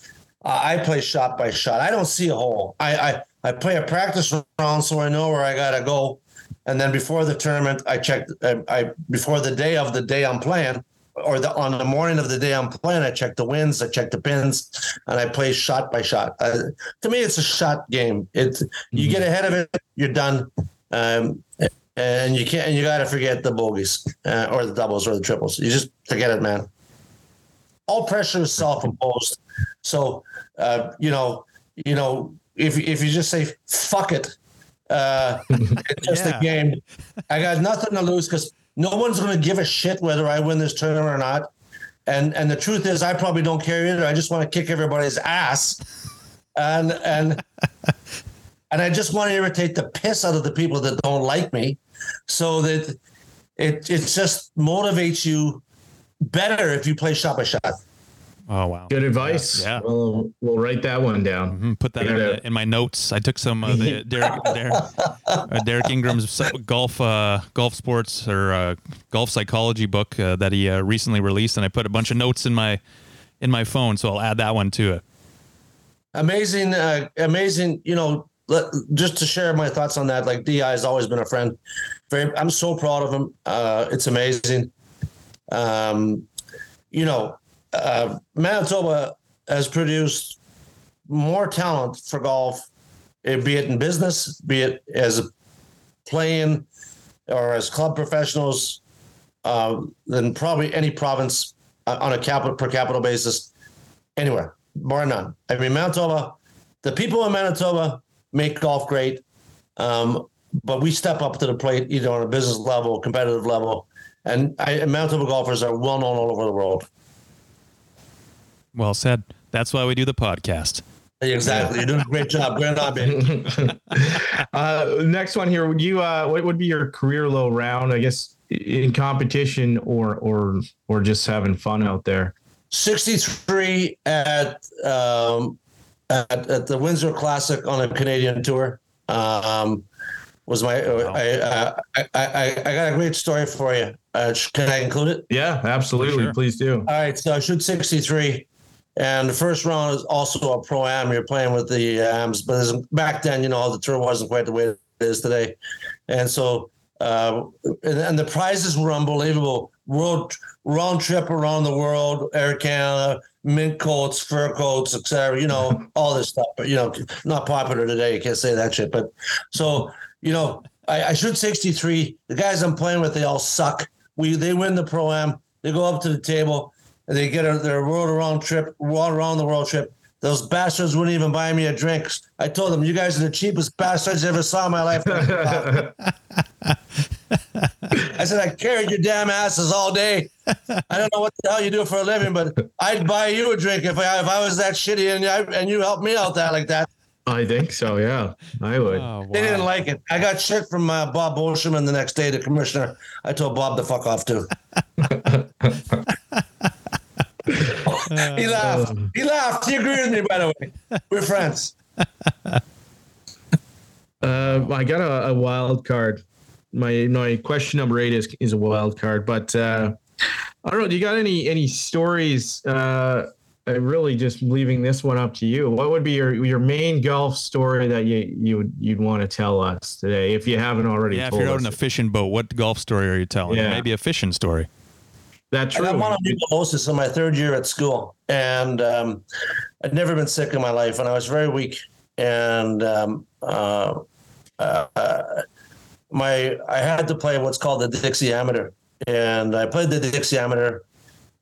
[SPEAKER 5] I play shot by shot. I don't see a hole. I, I I play a practice round so I know where I gotta go, and then before the tournament, I check. I, I before the day of the day I'm playing, or the on the morning of the day I'm playing, I check the wins, I check the pins, and I play shot by shot. Uh, to me, it's a shot game. It's mm-hmm. you get ahead of it, you're done, um, and you can't. And you got to forget the bogeys uh, or the doubles or the triples. You just forget it, man. All pressure is self-imposed. So uh, you know, you know, if if you just say fuck it, uh, it's just yeah. a game. I got nothing to lose because no one's going to give a shit whether I win this tournament or not. And and the truth is, I probably don't care either. I just want to kick everybody's ass, and and and I just want to irritate the piss out of the people that don't like me, so that it it just motivates you better if you play shot by shot.
[SPEAKER 1] Oh wow.
[SPEAKER 2] Good advice.
[SPEAKER 1] Yeah.
[SPEAKER 2] We'll, we'll write that one down.
[SPEAKER 1] Mhm, Put that in, the- in my notes. I took some of the Derek, Derek, uh, Derek Ingram's golf uh, golf sports or uh, golf psychology book uh, that he uh, recently released, and I put a bunch of notes in my in my phone. So I'll add that one to it.
[SPEAKER 5] amazing, uh, amazing. You know, let, just to share my thoughts on that. Like Di has always been a friend. Very, I'm so proud of him. Uh, it's amazing. Um, you know, uh, Manitoba has produced more talent for golf, eh, be it in business, be it as playing or as club professionals, uh, than probably any province uh, on a per capita basis anywhere, bar none. I mean, Manitoba, the people in Manitoba make golf great, um, but we step up to the plate either on a business level, competitive level, and, I, and Manitoba golfers are well known all over the world.
[SPEAKER 1] Well said. That's why we do the podcast.
[SPEAKER 5] Exactly, you're doing a great job. Great on, baby.
[SPEAKER 2] uh, next one here. Would you? Uh, what would be your career low round? I guess in competition or or or just having fun out there.
[SPEAKER 5] 63 at um, at, at the Windsor Classic on a Canadian tour. Um, was my I, uh, I, I I got a great story for you. Uh, can I include it?
[SPEAKER 2] Yeah, absolutely.
[SPEAKER 1] Sure.
[SPEAKER 2] Please do.
[SPEAKER 5] All right, so I shoot 63. And the first round is also a pro am. You're playing with the AMs, but back then, you know, the tour wasn't quite the way it is today. And so, uh, and, and the prizes were unbelievable. World round trip around the world, Air Canada, mint coats, fur coats, etc. You know, all this stuff. But you know, not popular today. You can't say that shit. But so, you know, I, I shoot 63. The guys I'm playing with, they all suck. We they win the pro am. They go up to the table they get a, their world around trip, world around the world trip. Those bastards wouldn't even buy me a drink. I told them, "You guys are the cheapest bastards I ever saw in my life." I said, "I carried your damn asses all day. I don't know what the hell you do for a living, but I'd buy you a drink if I if I was that shitty and I, and you helped me out that like that."
[SPEAKER 2] I think so. Yeah, I would.
[SPEAKER 1] Oh,
[SPEAKER 5] They didn't like it. I got shit from uh, Bob Beauchemin the next day, the commissioner. I told Bob to fuck off too. he laughed. He laughed. He agreed with me, by the way. We're friends.
[SPEAKER 2] Uh, I got a, a wild card. My my question number eight is is a wild card, but uh, I don't know. Do you got any any stories? Uh, I'm really just leaving this one up to you. What would be your your main golf story that you you would you'd want to tell us today if you haven't already
[SPEAKER 1] Yeah, if
[SPEAKER 2] told
[SPEAKER 1] you're out
[SPEAKER 2] us?
[SPEAKER 1] in a fishing boat, what golf story are you telling?
[SPEAKER 2] Yeah.
[SPEAKER 1] Maybe a fishing story.
[SPEAKER 2] That's true.
[SPEAKER 5] I got mononucleosis in my third year at school, and um, I'd never been sick in my life, and I was very weak. And um, uh, uh, my I had to play what's called the Dixie Amateur, and I played the Dixie Amateur.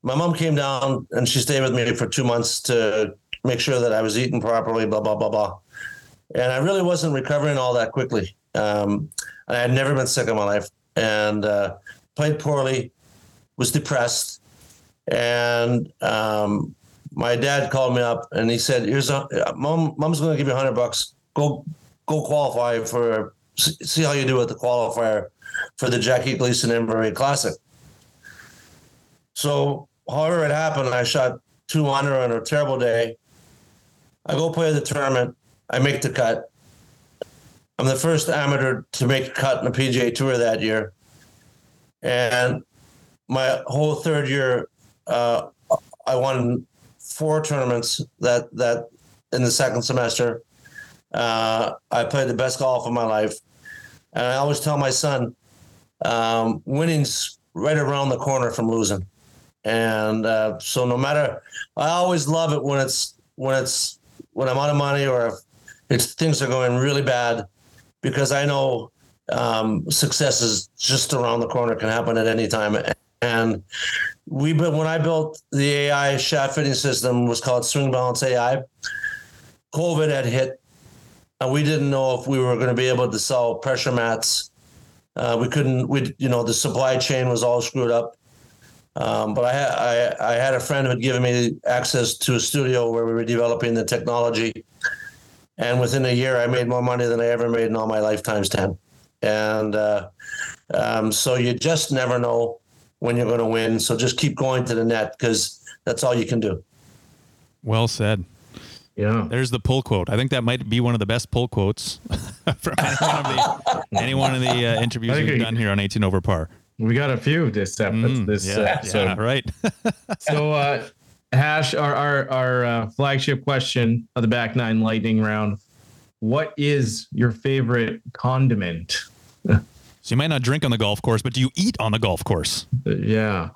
[SPEAKER 5] My mom came down and she stayed with me for two months to make sure that I was eating properly. Blah blah blah blah. And I really wasn't recovering all that quickly. Um, I had never been sick in my life, and uh, played poorly was depressed, and um, my dad called me up and he said, "Here's a mom. Mom's going to give you hundred bucks. Go, go qualify for. See how you do at the qualifier for the Jackie Gleason Inverrary Classic." So, however it happened, I shot two under on a terrible day. I go play the tournament. I make the cut. I'm the first amateur to make a cut in the PGA Tour that year, and my whole third year, uh, I won four tournaments that that in the second semester. Uh, I played the best golf of my life, and I always tell my son, um, winning's right around the corner from losing. And uh, so, no matter, I always love it when it's when it's when I'm out of money or if it's things are going really bad, because I know um, success is just around the corner, can happen at any time. And we built when I built the AI shot fitting system was called Swing Balance AI. COVID had hit, and we didn't know if we were going to be able to sell pressure mats. Uh, we couldn't. We you know the supply chain was all screwed up. Um, but I, had I I had a friend who had given me access to a studio where we were developing the technology, and within a year I made more money than I ever made in all my lifetimes ten. And uh, um, so you just never know when you're going to win. So just keep going to the net because that's all you can do.
[SPEAKER 1] Well said.
[SPEAKER 2] Yeah.
[SPEAKER 1] There's the pull quote. I think that might be one of the best pull quotes from any one of the, any one of the uh, interviews we've done here on 18 Over Par.
[SPEAKER 2] We got a few this episode.
[SPEAKER 1] Mm,
[SPEAKER 2] this
[SPEAKER 1] yeah,
[SPEAKER 2] episode.
[SPEAKER 1] yeah, right.
[SPEAKER 2] so uh hash our our, our uh, flagship question of the back nine lightning round what is your favorite condiment
[SPEAKER 1] so you might not drink on the golf course, but do you eat on the golf course?
[SPEAKER 2] Yeah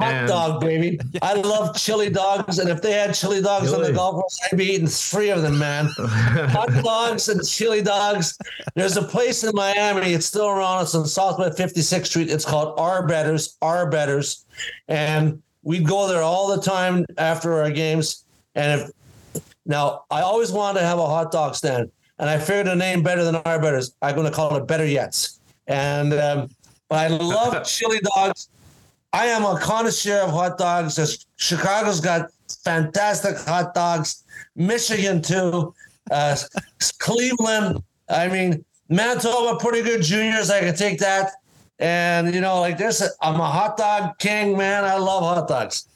[SPEAKER 5] Hot dog, baby. I love chili dogs, and if they had chili dogs on the golf course, I'd be eating three of them, man. Hot dogs and chili dogs. There's a place in Miami. It's still around. It's on Southwest 56th Street. It's called Arbetter's. Our Betters, and we'd go there all the time after our games. And if now, I always wanted to have a hot dog stand, and I figured a name better than Arbetter's. I'm going to call it Better Yets. And um, I love chili dogs. I am a connoisseur of hot dogs. Chicago's got fantastic hot dogs. Michigan too. Uh, Cleveland. I mean, Manitoba, pretty good juniors. I can take that. And you know, like this, I'm a hot dog king, man. I love hot dogs.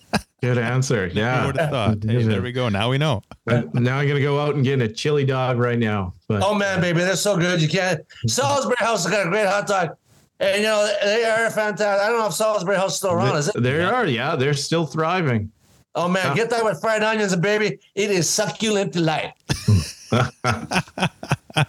[SPEAKER 2] Good answer yeah
[SPEAKER 1] thought? Hey, there we go. Now we know.
[SPEAKER 2] But now i'm gonna go out and get a chili dog right now but
[SPEAKER 5] Oh man, baby, they're so good. You can't. Salisbury House has got a great hot dog, and you know they are fantastic. I don't know if Salisbury House is still around. Is it?
[SPEAKER 2] there are yeah they're still thriving
[SPEAKER 5] Oh man, get that with fried onions and baby. It is succulent delight.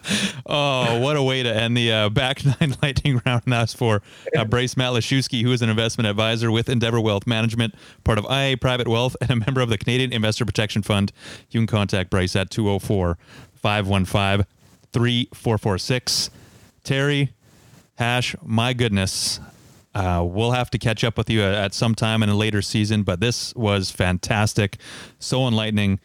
[SPEAKER 1] Oh, what a way to end the uh, back nine lightning round. And that's for uh, Matlashewski, who is an investment advisor with Endeavour Wealth Management, part of IA Private Wealth, and a member of the Canadian Investor Protection Fund. You can contact Bryce at 204 515 3446. Terry, Hash, my goodness. Uh, we'll have to catch up with you at some time in a later season, but this was fantastic. So enlightening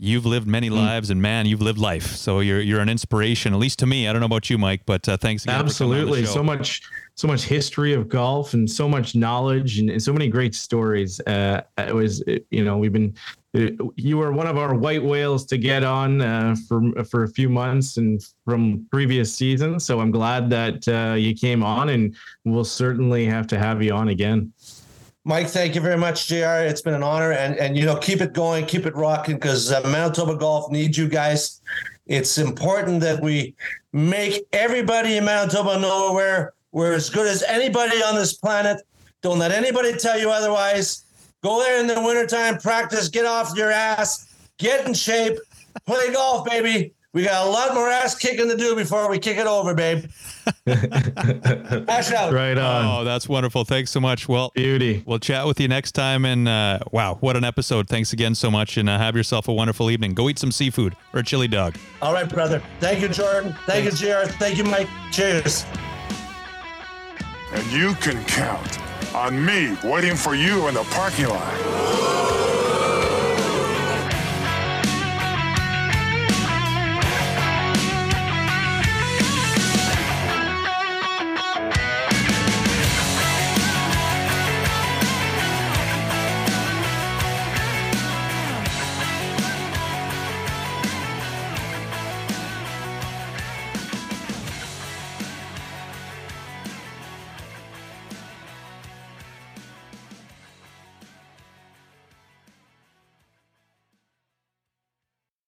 [SPEAKER 1] you've lived many lives and man you've lived life. So you're you're an inspiration at least to me. I don't know about you mike but uh, thanks again for coming on the
[SPEAKER 2] absolutely. so much so much history of golf and so much knowledge and, and so many great stories. Uh it was you know we've been uh, you were one of our white whales to get on uh, for for a few months and from previous seasons. So i'm glad that uh, you came on and we'll certainly have to have you on again
[SPEAKER 5] Mike, thank you very much, JR. It's been an honor, and and you know, keep it going, keep it rocking, because uh, Manitoba Golf needs you guys. It's important that we make everybody in Manitoba know we're we're as good as anybody on this planet. Don't let anybody tell you otherwise. Go there in the wintertime, practice, get off your ass, get in shape, play golf, baby. We got a lot more ass kicking to do before we kick it over, babe. Ash out.
[SPEAKER 2] right on
[SPEAKER 1] oh that's wonderful thanks so much well
[SPEAKER 2] beauty
[SPEAKER 1] we'll chat with you next time and uh, wow what an episode thanks again so much and uh, have yourself a wonderful evening go eat some seafood or a chili dog
[SPEAKER 5] All right, brother. Thank you, Jordan. Thank you, JR. Thank you, Mike. Cheers.
[SPEAKER 7] And you can count on me waiting for you in the parking lot.